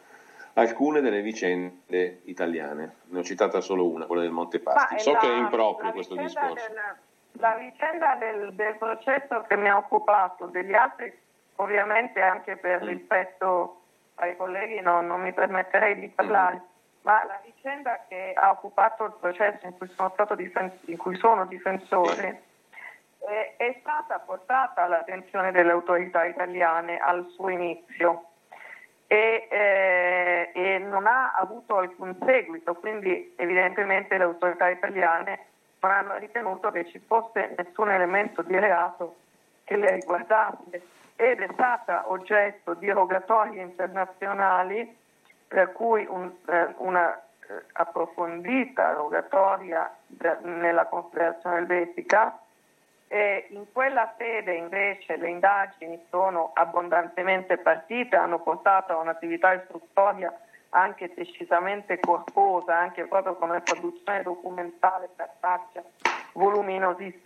alcune delle vicende italiane. Ne ho citata solo una, quella del Montepaschi.
Ma
So
la-
che è improprio questo discorso.
del- la vicenda del, del processo che mi ha occupato, degli altri ovviamente anche per
Mm.
rispetto ai colleghi non, non mi permetterei di parlare, ma la vicenda che ha occupato il processo in cui sono, difen- in cui sono difensore eh, è stata portata all'attenzione delle autorità italiane al suo inizio e, eh, e non ha avuto alcun seguito, quindi evidentemente le autorità italiane non hanno ritenuto che ci fosse nessun elemento di reato che le riguardasse ed è stata oggetto di rogatorie internazionali per cui un- eh, una eh, approfondita rogatoria nella Confederazione Elvetica e in quella sede invece le indagini sono abbondantemente partite, hanno portato a un'attività istruttoria anche decisamente corposa, anche proprio come produzione documentale cartacea voluminosissima.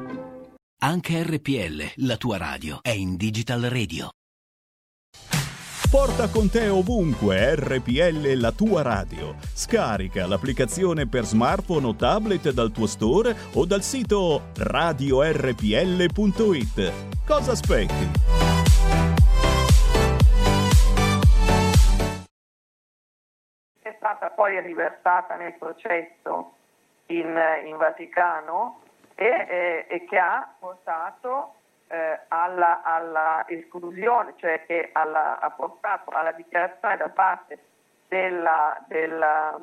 Anche RPL, la tua radio, è in Digital Radio.
Porta con te ovunque RPL la tua radio. Scarica l'applicazione per smartphone o tablet dal tuo store o dal sito radiorpl.it. Cosa aspetti?
è stata poi riversata nel processo in, in Vaticano e, e che ha portato eh, alla, alla esclusione, cioè che alla- ha portato alla dichiarazione da parte della- della,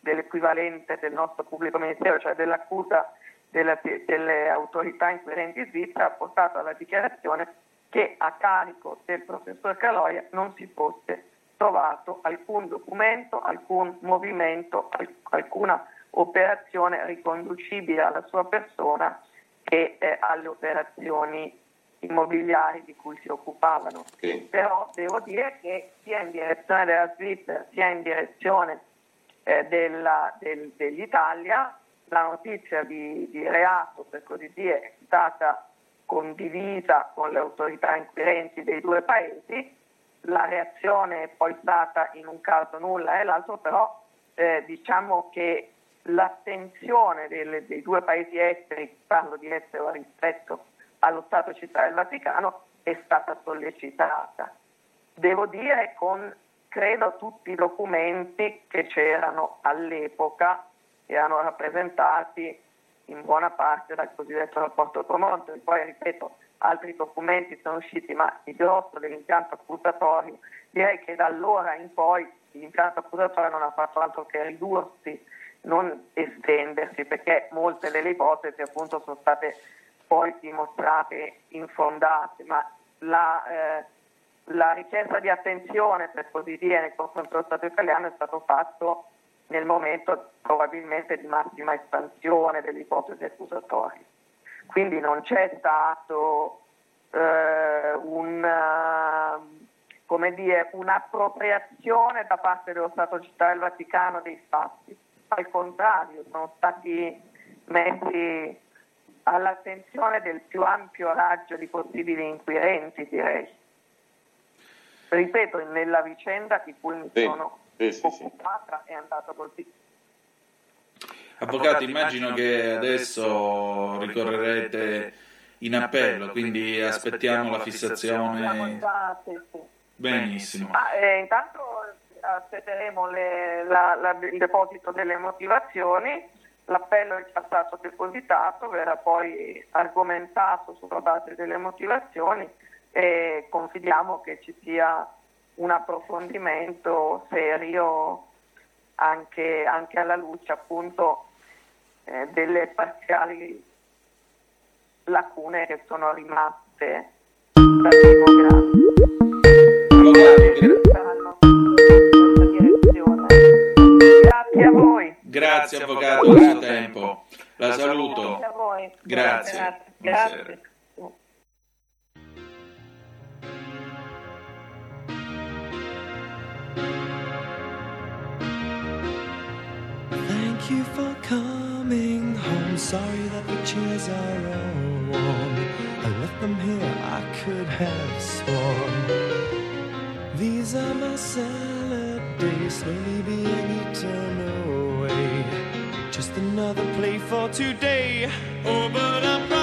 dell'equivalente del nostro pubblico ministero, cioè dell'accusa della- delle autorità inquirenti svizzere, ha portato alla dichiarazione che a carico del professor Caloia non si fosse trovato alcun documento, alcun movimento, al- alcuna operazione riconducibile alla sua persona e eh, alle operazioni immobiliari di cui si occupavano. Però devo dire che sia in direzione della Svizzera sia in direzione eh, della- del- dell'Italia la notizia di, di reato, per così dire, è stata condivisa con le autorità inquirenti dei due paesi, la reazione è poi stata in un caso nulla e l'altro però eh, diciamo che l'attenzione delle- dei due paesi esteri, parlo di estero rispetto allo Stato città del Vaticano, è stata sollecitata. Devo dire con credo tutti i documenti che c'erano all'epoca erano rappresentati in buona parte dal cosiddetto rapporto Promontory. Poi, ripeto, altri documenti sono usciti, ma il grosso dell'impianto accusatorio, direi che da allora in poi l'impianto accusatorio non ha fatto altro che ridursi, non estendersi, perché molte delle ipotesi appunto sono state poi dimostrate infondate, ma la, eh, la richiesta di attenzione, per così dire, nei confronti dello Stato italiano è stato fatto nel momento probabilmente di massima espansione delle ipotesi accusatorie. Quindi non c'è stato eh, un, dire, un'appropriazione da parte dello Stato città del Vaticano dei fatti. Al contrario, sono stati messi all'attenzione del più ampio raggio di possibili inquirenti, direi. Ripeto, nella vicenda di cui mi
Sì,
sono
sì, sì, sì.
occupata è andata così.
Avvocati, immagino che adesso ricorrerete in appello, quindi aspettiamo la fissazione. Benissimo.
Ma, eh, intanto aspetteremo le- la- la- il deposito delle motivazioni, l'appello è già stato depositato, verrà poi argomentato sulla base delle motivazioni e confidiamo che ci sia un approfondimento serio anche, anche alla luce appunto eh, delle parziali lacune che sono rimaste dal primo
Grazie Avvocato per il suo tempo. La saluto.
Grazie a voi.
Grazie.
Grazie. Grazie.
Thank you for coming home. Sorry that the chairs are all warm. I left them here, I could have sworn. These are my salad days, slowly being eaten away. Another play for today. Oh, but I'm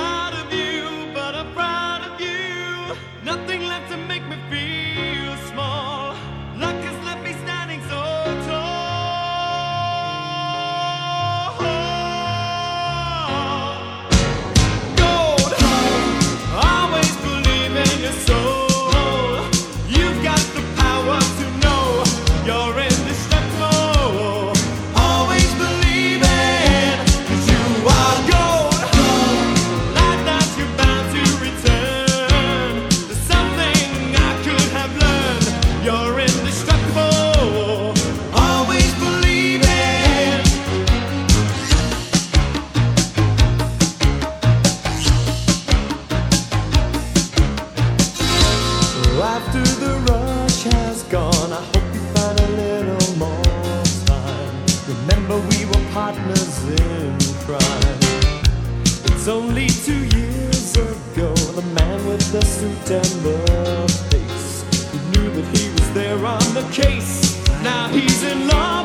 and face who knew that he was there on the case. Now he's in love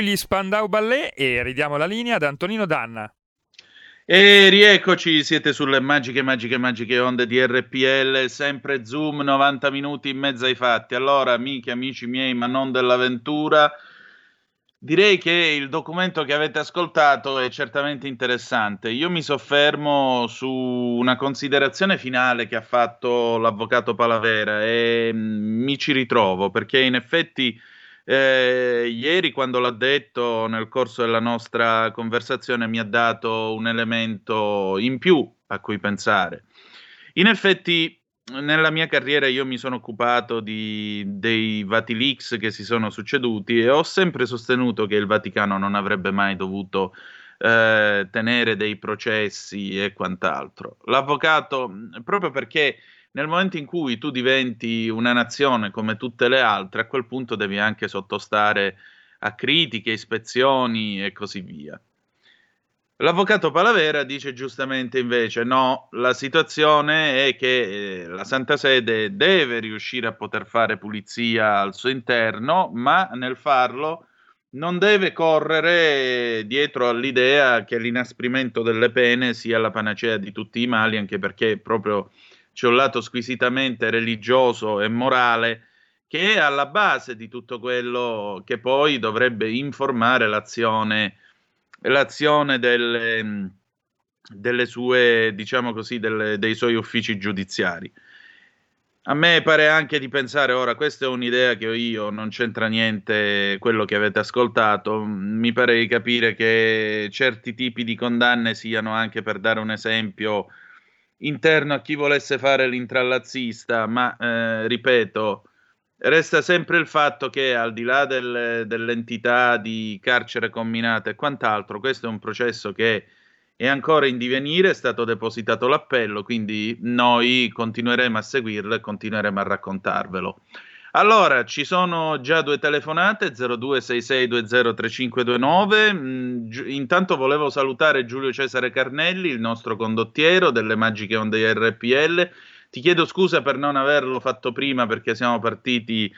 qui gli Spandau Ballet e ridiamo la linea ad Antonino Danna.
E rieccoci, siete sulle magiche, magiche, magiche onde di RPL, sempre Zoom, 90 minuti in mezzo ai fatti. Allora, amiche, amici miei, ma non dell'avventura, direi che il documento che avete ascoltato è certamente interessante. Io mi soffermo su una considerazione finale che ha fatto l'avvocato Palavera e mm, mi ci ritrovo perché in effetti eh, ieri quando l'ha detto nel corso della nostra conversazione mi ha dato un elemento in più a cui pensare. In effetti nella mia carriera io mi sono occupato di, dei Vatilix che si sono succeduti e ho sempre sostenuto che il Vaticano non avrebbe mai dovuto eh, tenere dei processi e quant'altro. L'avvocato, proprio perché nel momento in cui tu diventi una nazione come tutte le altre, a quel punto devi anche sottostare a critiche, ispezioni e così via. L'avvocato Palavera dice giustamente invece no, la situazione è che eh, la Santa Sede deve riuscire a poter fare pulizia al suo interno, ma nel farlo non deve correre dietro all'idea che l'inasprimento delle pene sia la panacea di tutti i mali, anche perché proprio c'è un lato squisitamente religioso e morale che è alla base di tutto quello che poi dovrebbe informare l'azione, l'azione delle, delle sue, diciamo così, delle, dei suoi uffici giudiziari. A me pare anche di pensare, ora questa è un'idea che ho io, non c'entra niente quello che avete ascoltato, mi pare di capire che certi tipi di condanne siano anche per dare un esempio interno a chi volesse fare l'intrallazzista, ma eh, ripeto, resta sempre il fatto che al di là del, dell'entità di carcere combinata e quant'altro, questo è un processo che è ancora in divenire, è stato depositato l'appello, quindi noi continueremo a seguirlo e continueremo a raccontarvelo. Allora, ci sono già due telefonate, 0266203529. Mm, intanto volevo salutare Giulio Cesare Carnelli, il nostro condottiero delle Magiche Onde RPL. Ti chiedo scusa per non averlo fatto prima perché siamo partiti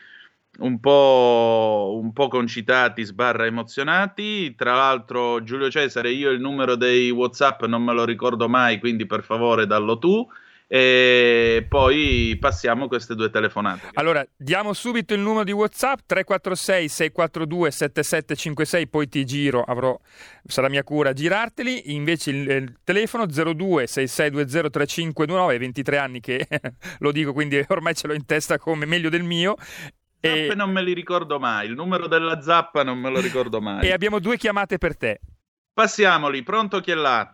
un po', un po' concitati, sbarra emozionati. Tra l'altro, Giulio Cesare, io il numero dei WhatsApp non me lo ricordo mai, quindi per favore dallo tu. E poi passiamo queste due telefonate.
Allora, diamo subito il numero di WhatsApp 346 642 7756, poi ti giro, avrò sarà mia cura girarteli. Invece il, il telefono 02 6620 3529, 23 anni che lo dico, quindi ormai ce l'ho in testa come meglio del mio.
E... non me li ricordo mai, il numero della zappa non me lo ricordo mai.
e abbiamo due chiamate per te.
Passiamoli, pronto chi è là?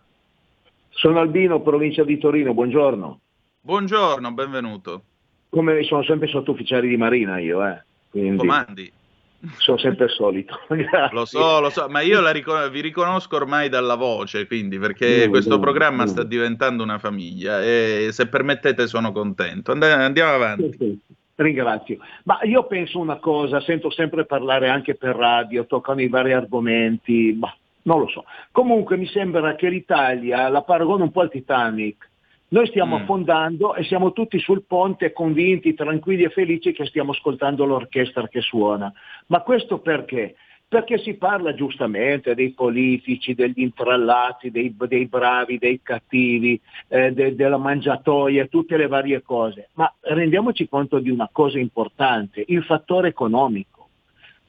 Sono Albino, provincia di Torino, buongiorno.
Buongiorno, benvenuto.
Come sono sempre sottufficiali di marina io, eh. Quindi
Comandi.
sono sempre il solito.
Lo so, lo so, ma io ricon- vi riconosco ormai dalla voce, quindi perché
Mm,
questo
mm,
programma
mm.
sta diventando una famiglia e se permettete sono contento. And- andiamo avanti.
Ringrazio. Ma io penso una cosa, sento sempre parlare anche per radio, toccano i vari argomenti, ma non lo so. Comunque mi sembra che l'Italia la paragona un po' al Titanic. Noi stiamo
Mm.
affondando e siamo tutti sul ponte convinti, tranquilli e felici che stiamo ascoltando l'orchestra che suona. Ma questo perché? Perché si parla giustamente dei politici, degli intrallati, dei, dei bravi, dei cattivi, eh, de- della mangiatoia, tutte le varie cose. Ma rendiamoci conto di una cosa importante, il fattore economico.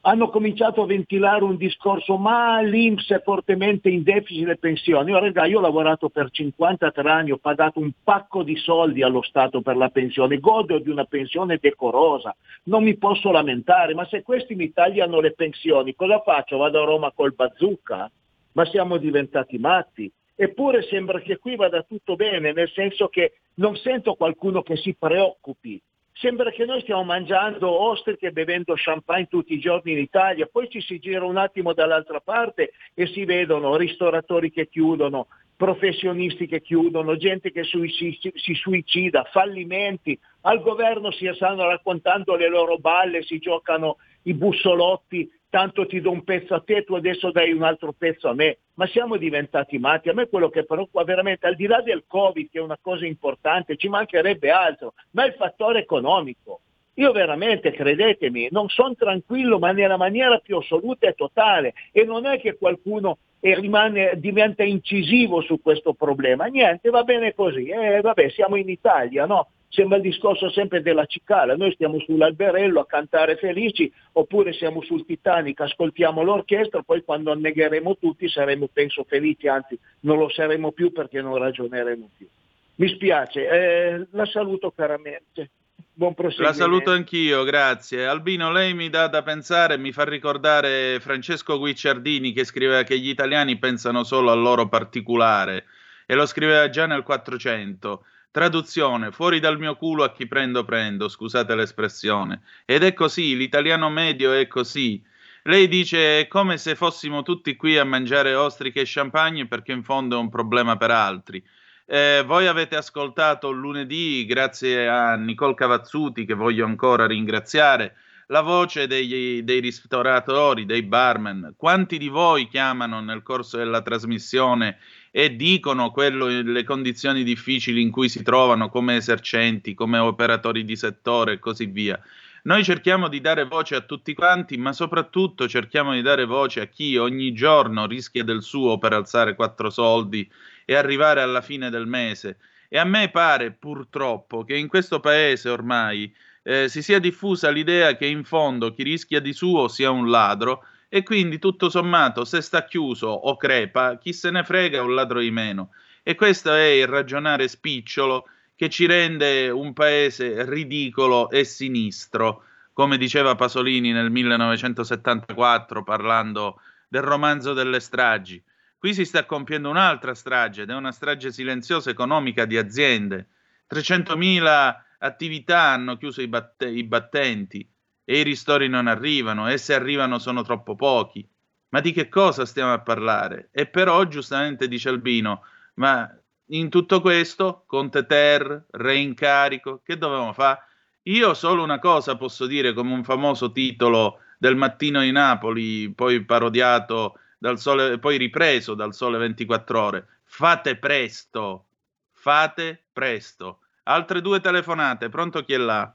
Hanno cominciato a ventilare un discorso, ma l'Inps è fortemente in deficit le pensioni. Io, raga, io ho lavorato per 53 anni, ho pagato un pacco di soldi allo Stato per la pensione, godo di una pensione decorosa, non mi posso lamentare, ma se questi mi tagliano le pensioni, cosa faccio? Vado a Roma col bazooka? Ma siamo diventati matti. Eppure sembra che qui vada tutto bene, nel senso che non sento qualcuno che si preoccupi. Sembra che noi stiamo mangiando ostriche e bevendo champagne tutti i giorni in Italia, poi ci si gira un attimo dall'altra parte e si vedono ristoratori che chiudono, professionisti che chiudono, gente che sui- si, si suicida, fallimenti, al governo si stanno raccontando le loro balle, si giocano i bussolotti, tanto ti do un pezzo a te, tu adesso dai un altro pezzo a me. Ma siamo diventati matti. A me quello che preoccupa veramente, al di là del Covid, che è una cosa importante, ci mancherebbe altro, ma il fattore economico. Io veramente, credetemi, non sono tranquillo, ma nella maniera più assoluta e totale. E non è che qualcuno eh, rimane, diventa incisivo su questo problema. Niente, va bene così. Eh, vabbè, siamo in Italia, no? Sembra il discorso sempre della cicala, noi stiamo sull'alberello a cantare felici, oppure siamo sul Titanic, ascoltiamo l'orchestra, poi quando annegheremo tutti saremo, penso, felici, anzi non lo saremo più perché non ragioneremo più. Mi spiace, eh, la saluto caramente. Buon
La
proseguimento.
saluto anch'io, grazie. Albino, lei mi dà da pensare, mi fa ricordare Francesco Guicciardini che scriveva che gli italiani pensano solo al loro particolare e lo scriveva già nel 400. Traduzione, fuori dal mio culo a chi prendo prendo, scusate l'espressione. Ed è così, l'italiano medio è così. Lei dice è come se fossimo tutti qui a mangiare ostriche e champagne perché in fondo è un problema per altri. Eh, voi avete ascoltato lunedì, grazie a Nicole Cavazzuti, che voglio ancora ringraziare, la voce degli- dei ristoratori, dei barman. Quanti di voi chiamano nel corso della trasmissione e dicono quello, le condizioni difficili in cui si trovano come esercenti, come operatori di settore e così via? Noi cerchiamo di dare voce a tutti quanti, ma soprattutto cerchiamo di dare voce a chi ogni giorno rischia del suo per alzare quattro soldi e arrivare alla fine del mese. E a me pare purtroppo che in questo paese ormai eh, si sia diffusa l'idea che in fondo chi rischia di suo sia un ladro e quindi tutto sommato se sta chiuso o crepa, chi se ne frega un ladro di meno. E questo è il ragionare spicciolo che ci rende un paese ridicolo e sinistro, come diceva Pasolini nel 1974 parlando del romanzo delle stragi. Qui si sta compiendo un'altra strage ed è una strage silenziosa economica di aziende. 300.000 attività hanno chiuso i, batte- i battenti e i ristori non arrivano e se arrivano sono troppo pochi. Ma di che cosa stiamo a parlare? E però giustamente dice Albino, ma in tutto questo, Conte Ter, reincarico, che dovevamo fare? Io solo una cosa posso dire come un famoso titolo del mattino di Napoli, poi parodiato dal sole, poi ripreso dal sole 24 ore. Fate presto, fate presto. Altre due telefonate, pronto chi è là?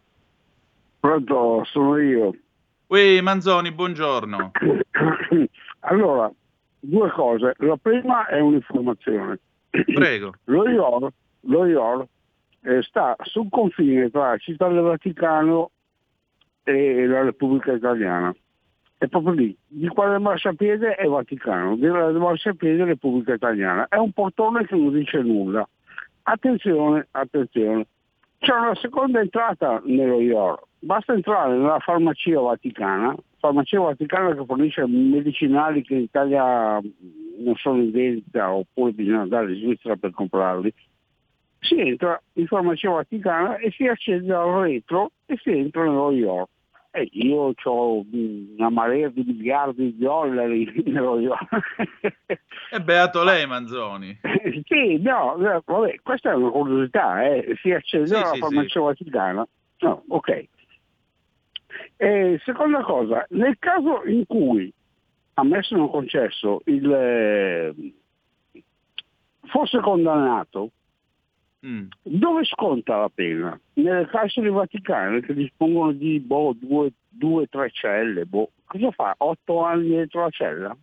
Pronto, sono io.
Ui, Manzoni, buongiorno.
Allora, due cose. La prima è un'informazione.
Prego.
Lo IOR, lo IOR eh, sta sul confine tra Città del Vaticano e la Repubblica Italiana. È proprio lì. Di quale marciapiede è Vaticano, di quale marciapiede è Repubblica Italiana. È un portone che non dice nulla. Attenzione, attenzione. C'è una seconda entrata nello IOR. Basta entrare nella farmacia vaticana, farmacia vaticana che fornisce medicinali che in Italia non sono in vendita oppure bisogna andare in Svizzera per comprarli. Si entra in farmacia vaticana e si accede al retro e si entra nello IOR. E io ho una marea di miliardi di dollari.
È beato lei, Manzoni.
Sì, no, vabbè, questa è una curiosità, eh. si accede
Sì,
alla
sì,
farmacia vaticana. No, ok. E seconda cosa, nel caso in cui ammesso non concesso il, eh, fosse condannato,
Mm.
dove sconta la pena? Nelle carceri vaticane che dispongono di boh, due, due, tre celle, boh. cosa fa? Otto anni dentro la cella?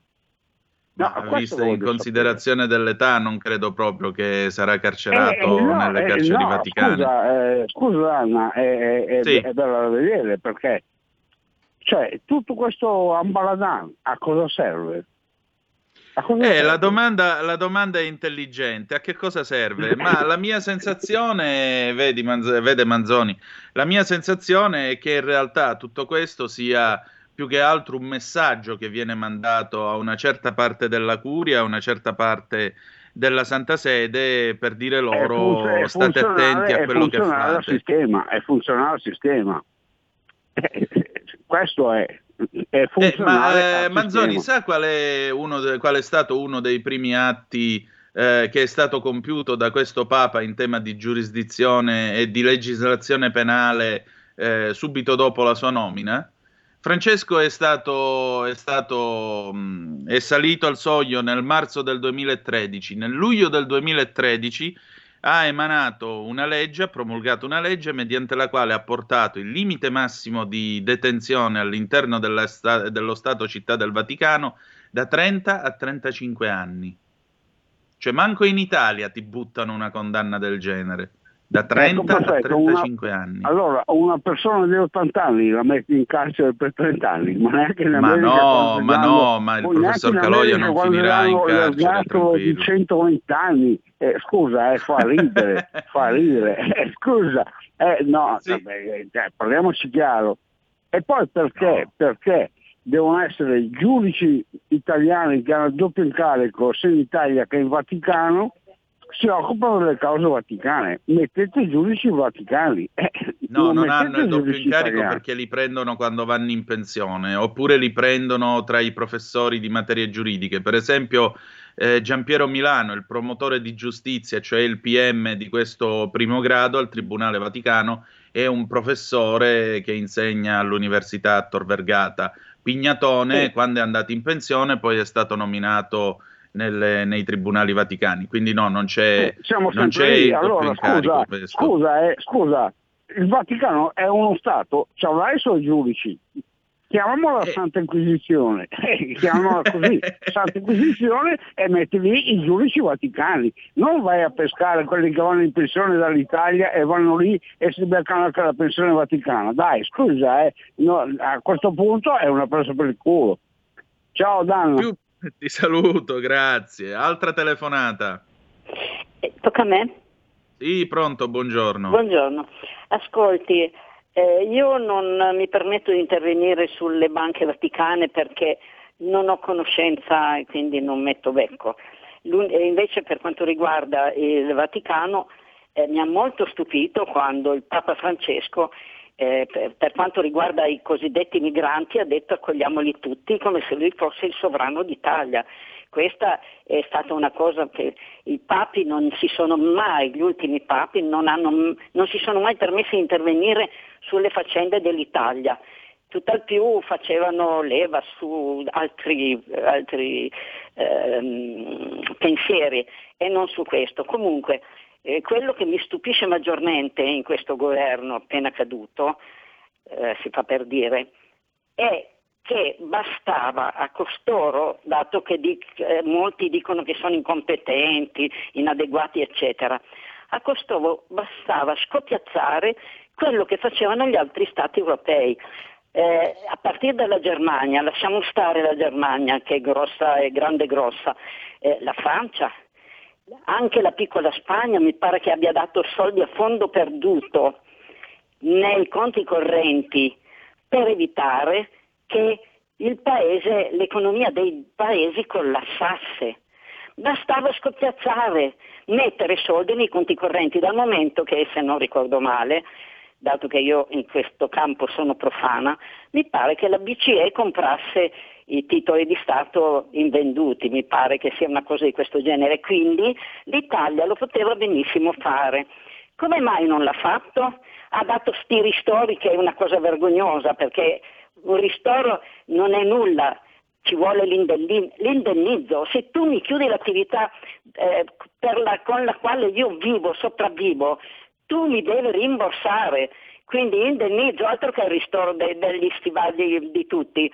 Ma
questo
visto in considerazione dell'età, non credo proprio che sarà carcerato
Eh, eh, no,
nelle
eh,
carceri
no,
vaticane.
Scusa, eh, scusa Anna, è, è,
Sì.
è bella da vedere perché cioè, tutto questo ambaladan a cosa serve?
Eh, la domanda, la domanda è intelligente. A che cosa serve? Ma la mia sensazione, vedi, Manz- vede Manzoni, la mia sensazione è che in realtà tutto questo sia più che altro un messaggio che viene mandato a una certa parte della curia, a una certa parte della Santa Sede per dire loro
è
state attenti a quello che fate.
sistema, è funzionale al sistema. Eh, questo è, è
Eh,
funzionale
ma eh, Manzoni, sa qual è, uno de- qual è stato uno dei primi atti eh, che è stato compiuto da questo Papa in tema di giurisdizione e di legislazione penale eh, subito dopo la sua nomina? Francesco è stato, è stato mh, è salito al soglio nel marzo del 2013. Nel luglio del 2013 ha emanato una legge, ha promulgato una legge mediante la quale ha portato il limite massimo di detenzione all'interno sta- dello Stato città del Vaticano da 30 a 35 anni. Cioè, manco in Italia ti buttano una condanna del genere. Da 30
Ecco,
a
perfetto, una-
35 anni.
Allora, una persona di 80 anni la metti in carcere per 30 anni, ma neanche in
Ma
America
no,
quando
ma no, ma il professor Caloia non finirà in carcere,
di
tranquillo.
120 anni. Eh, scusa, eh, fa ridere, fa ridere. Eh, scusa, eh, no, vabbè, eh, dai, parliamoci chiaro. E poi perché? Perché devono essere giudici italiani che hanno il doppio incarico sia in Italia che in Vaticano si occupano delle cause vaticane. Mettete i giudici vaticani. Eh,
No, non
mettete
hanno il doppio incarico
italiani.
perché li prendono quando vanno in pensione, oppure li prendono tra i professori di materie giuridiche. Per esempio, eh, Giampiero Milano, il promotore di giustizia, cioè il PM di questo primo grado al Tribunale Vaticano, è un professore che insegna all'Università Tor Vergata. Pignatone,
Sì.
quando è andato in pensione, poi è stato nominato nelle- nei tribunali vaticani. Quindi no, non c'è,
Eh, Siamo
non c'è
lì.
il doppio
Allora, scusa, scusa, eh, scusa, il Vaticano è uno Stato, c'avrà i suoi giudici. Chiamiamola Santa Inquisizione, eh, chiamiamola così, Santa Inquisizione e metti lì i giudici vaticani. Non vai a pescare quelli che vanno in pensione dall'Italia e vanno lì e si beccano anche la pensione vaticana. Dai, scusa, eh, no, a questo punto è una presa per il culo. Ciao Danna.
Ti saluto, grazie. Altra telefonata.
Tocca a me?
Sì, pronto, buongiorno.
Buongiorno. Ascolti, eh, io non mi permetto di intervenire sulle banche vaticane perché non ho conoscenza e quindi non metto becco. L'un- e invece per quanto riguarda il Vaticano eh, mi ha molto stupito quando il Papa Francesco eh, per, per quanto riguarda i cosiddetti migranti ha detto accogliamoli tutti come se lui fosse il sovrano d'Italia. Questa è stata una cosa che i papi non si sono mai, gli ultimi papi non, hanno, non si sono mai permessi di intervenire sulle faccende dell'Italia. Tutt'al più facevano leva su altri, altri ehm, pensieri e non su questo. Comunque, eh, quello che mi stupisce maggiormente in questo governo appena caduto, eh, si fa per dire, è che bastava a costoro, dato che dic- eh, molti dicono che sono incompetenti, inadeguati, eccetera, a costoro bastava scoppiazzare quello che facevano gli altri stati europei. Eh, a partire dalla Germania, lasciamo stare la Germania che è grossa e grande grossa, eh, la Francia, anche la piccola Spagna mi pare che abbia dato soldi a fondo perduto nei conti correnti per evitare che paese, l'economia dei paesi collassasse. Bastava scoppiazzare, mettere soldi nei conti correnti, dal momento che, se non ricordo male, dato che io in questo campo sono profana, mi pare che la BCE comprasse i titoli di Stato invenduti, mi pare che sia una cosa di questo genere, quindi l'Italia lo poteva benissimo fare. Come mai non l'ha fatto? Ha dato sti ristori che è una cosa vergognosa perché un ristoro non è nulla, ci vuole l'indennizzo. Se tu mi chiudi l'attività eh, la, con la quale io vivo, sopravvivo, tu mi devi rimborsare. Quindi indennizzo, altro che il ristoro de, degli stivali di tutti.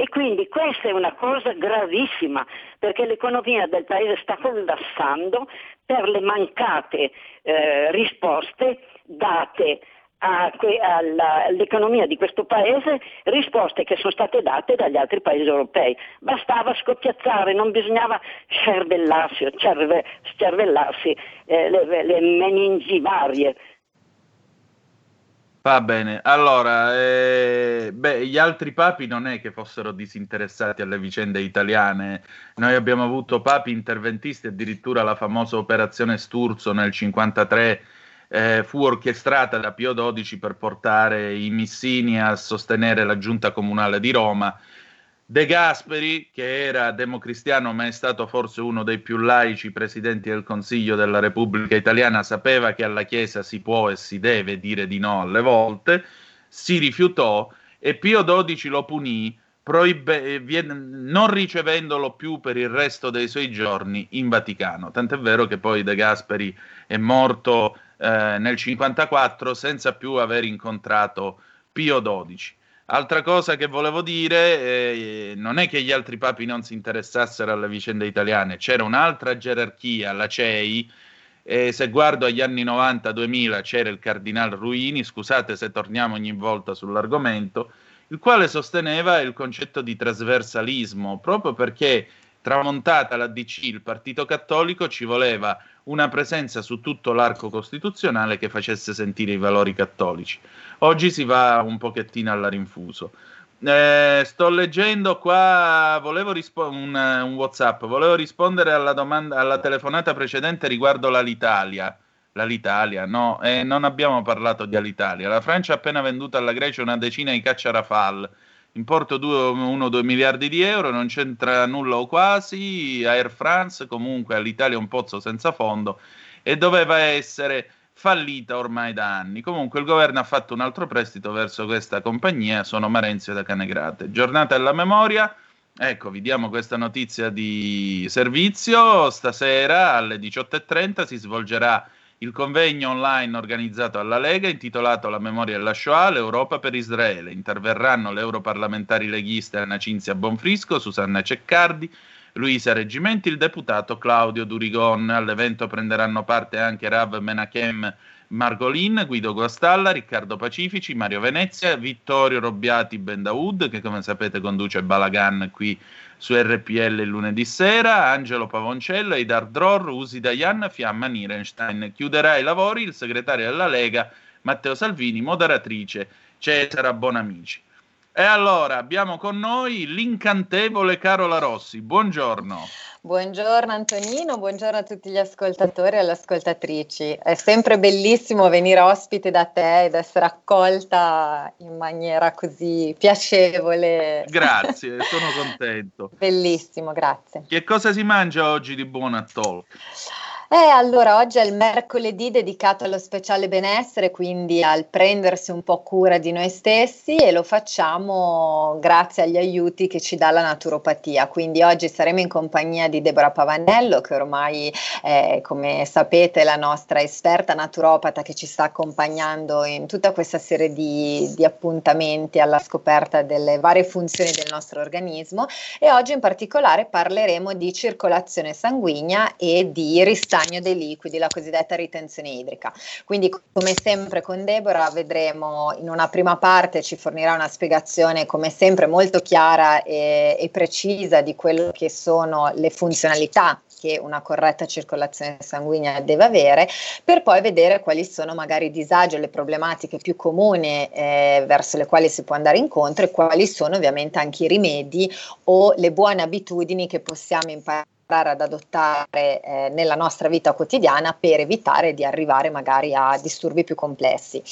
E quindi questa è una cosa gravissima, perché l'economia del Paese sta collassando per le mancate eh, risposte date all'economia di questo paese risposte che sono state date dagli altri paesi europei. Bastava scoppiazzare, non bisognava cervellarsi, cerve- cervellarsi eh, le, le meningi varie.
Va bene, allora, eh, beh, gli altri papi non è che fossero disinteressati alle vicende italiane. Noi abbiamo avuto papi interventisti, addirittura la famosa operazione Sturzo nel 1953 eh, fu orchestrata da Pio XII per portare i missini a sostenere la giunta comunale di Roma. De Gasperi, che era democristiano ma è stato forse uno dei più laici presidenti del Consiglio della Repubblica Italiana, sapeva che alla Chiesa si può e si deve dire di no alle volte, si rifiutò e Pio XII lo punì proibe- non ricevendolo più per il resto dei suoi giorni in Vaticano. Tant'è vero che poi De Gasperi è morto eh, nel 1954 senza più aver incontrato Pio XII. Altra cosa che volevo dire, eh, non è che gli altri papi non si interessassero alle vicende italiane, c'era un'altra gerarchia, la CEI, e se guardo agli anni 90-2000 c'era il cardinal Ruini, scusate se torniamo ogni volta sull'argomento, il quale sosteneva il concetto di trasversalismo, proprio perché tramontata la DC, il Partito Cattolico, ci voleva una presenza su tutto l'arco costituzionale che facesse sentire i valori cattolici. Oggi si va un pochettino alla rinfuso. Eh, sto leggendo qua, rispo- un, un, WhatsApp, volevo rispondere alla, domanda, alla telefonata precedente riguardo l'Alitalia. L'Alitalia, no, eh, non abbiamo parlato di Alitalia. La Francia ha appena venduto alla Grecia una decina di caccia Rafale, importo 1-2 miliardi di euro, non c'entra nulla o quasi. Air France, comunque all'Italia un pozzo senza fondo e doveva essere fallita ormai da anni. Comunque il governo ha fatto un altro prestito verso questa compagnia, sono Marenzio da Canegrate. Giornata della memoria, ecco, vi diamo questa notizia di servizio, stasera alle 18.30 si svolgerà il convegno online organizzato alla Lega intitolato La memoria della Shoah, l'Europa per Israele. Interverranno le europarlamentari leghiste Anna Cinzia Bonfrisco, Susanna Ceccardi, Luisa Reggimenti, il deputato Claudio Durigon. All'evento prenderanno parte anche Rav Menachem Margolin, Guido Guastalla, Riccardo Pacifici, Mario Venezia, Vittorio Robbiati Bendaud, che come sapete conduce Balagan qui su RPL lunedì sera, Angelo Pavoncello, Eidar Dror, Usi Dayan, Fiamma Nirenstein. Chiuderà i lavori il segretario della Lega Matteo Salvini, moderatrice Cesara Bonamici. E allora abbiamo con noi l'incantevole Carola Rossi. Buongiorno.
Buongiorno Antonino, buongiorno a tutti gli ascoltatori e alle ascoltatrici. È sempre bellissimo venire ospite da te ed essere accolta in maniera così piacevole.
Grazie, sono contento.
Bellissimo, grazie.
Che cosa si mangia oggi di buono a Talk?
Eh, allora, oggi è il mercoledì dedicato allo speciale benessere, quindi al prendersi un po' cura di noi stessi e lo facciamo grazie agli aiuti che ci dà la naturopatia. Quindi oggi saremo in compagnia di Deborah Pavanello, che ormai è, come sapete, la nostra esperta naturopata che ci sta accompagnando in tutta questa serie di, di appuntamenti alla scoperta delle varie funzioni del nostro organismo e oggi in particolare parleremo di circolazione sanguigna e di ristagno dei liquidi, la cosiddetta ritenzione idrica. Quindi come sempre con Deborah vedremo in una prima parte ci fornirà una spiegazione come sempre molto chiara e, e precisa di quello che sono le funzionalità che una corretta circolazione sanguigna deve avere, per poi vedere quali sono magari i disagi o le problematiche più comuni eh, verso le quali si può andare incontro e quali sono ovviamente anche i rimedi o le buone abitudini che possiamo imparare ad adottare eh, nella nostra vita quotidiana per evitare di arrivare magari a disturbi più complessi.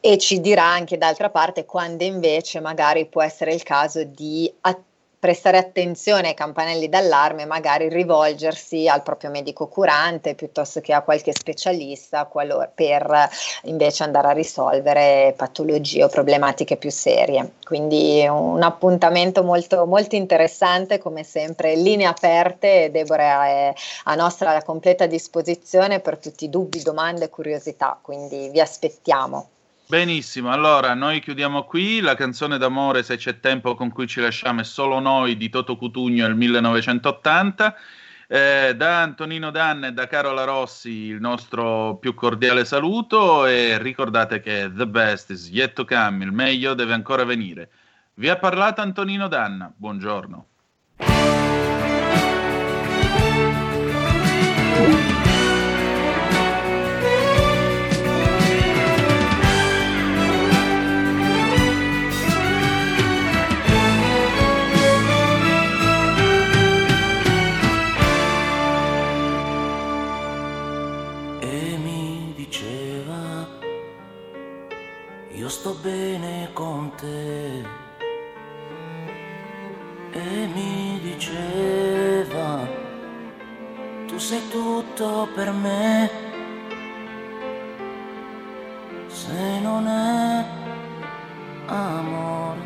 E ci dirà anche d'altra parte quando invece magari può essere il caso di attivare prestare attenzione ai campanelli d'allarme magari rivolgersi al proprio medico curante piuttosto che a qualche specialista qualora, per invece andare a risolvere patologie o problematiche più serie. Quindi un appuntamento molto, molto interessante, come sempre, linee aperte. Deborah è a nostra completa disposizione per tutti i dubbi, domande e curiosità, quindi vi aspettiamo.
Benissimo, allora noi chiudiamo qui, la canzone d'amore se c'è tempo con cui ci lasciamo è solo noi di Toto Cutugno nel 1980. Eh, da Antonino Danne e da Carola Rossi il nostro più cordiale saluto e ricordate che the best is yet to come, il meglio deve ancora venire. Vi ha parlato Antonino Danna, buongiorno.
Sto bene con te. E mi diceva tu sei tutto per me. Se non è amore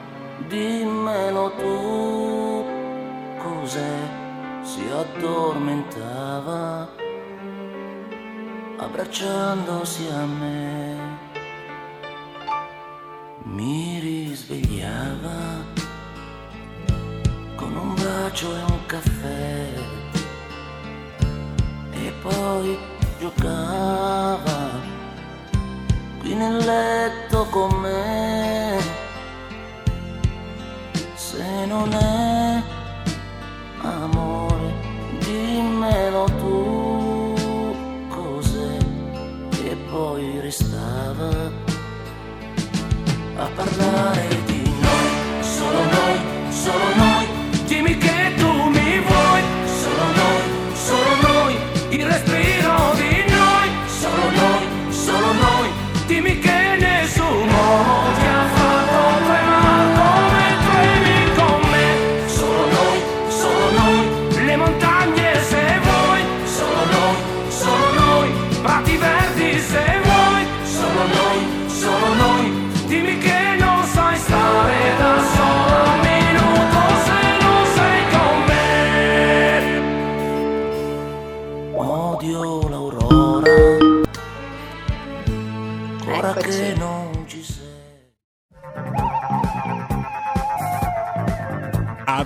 dimmelo tu. Cos'è? si addormentava abbracciandosi a me. Mi risvegliava con un bacio e un caffè e poi giocava qui nel letto con me. Se non è parlare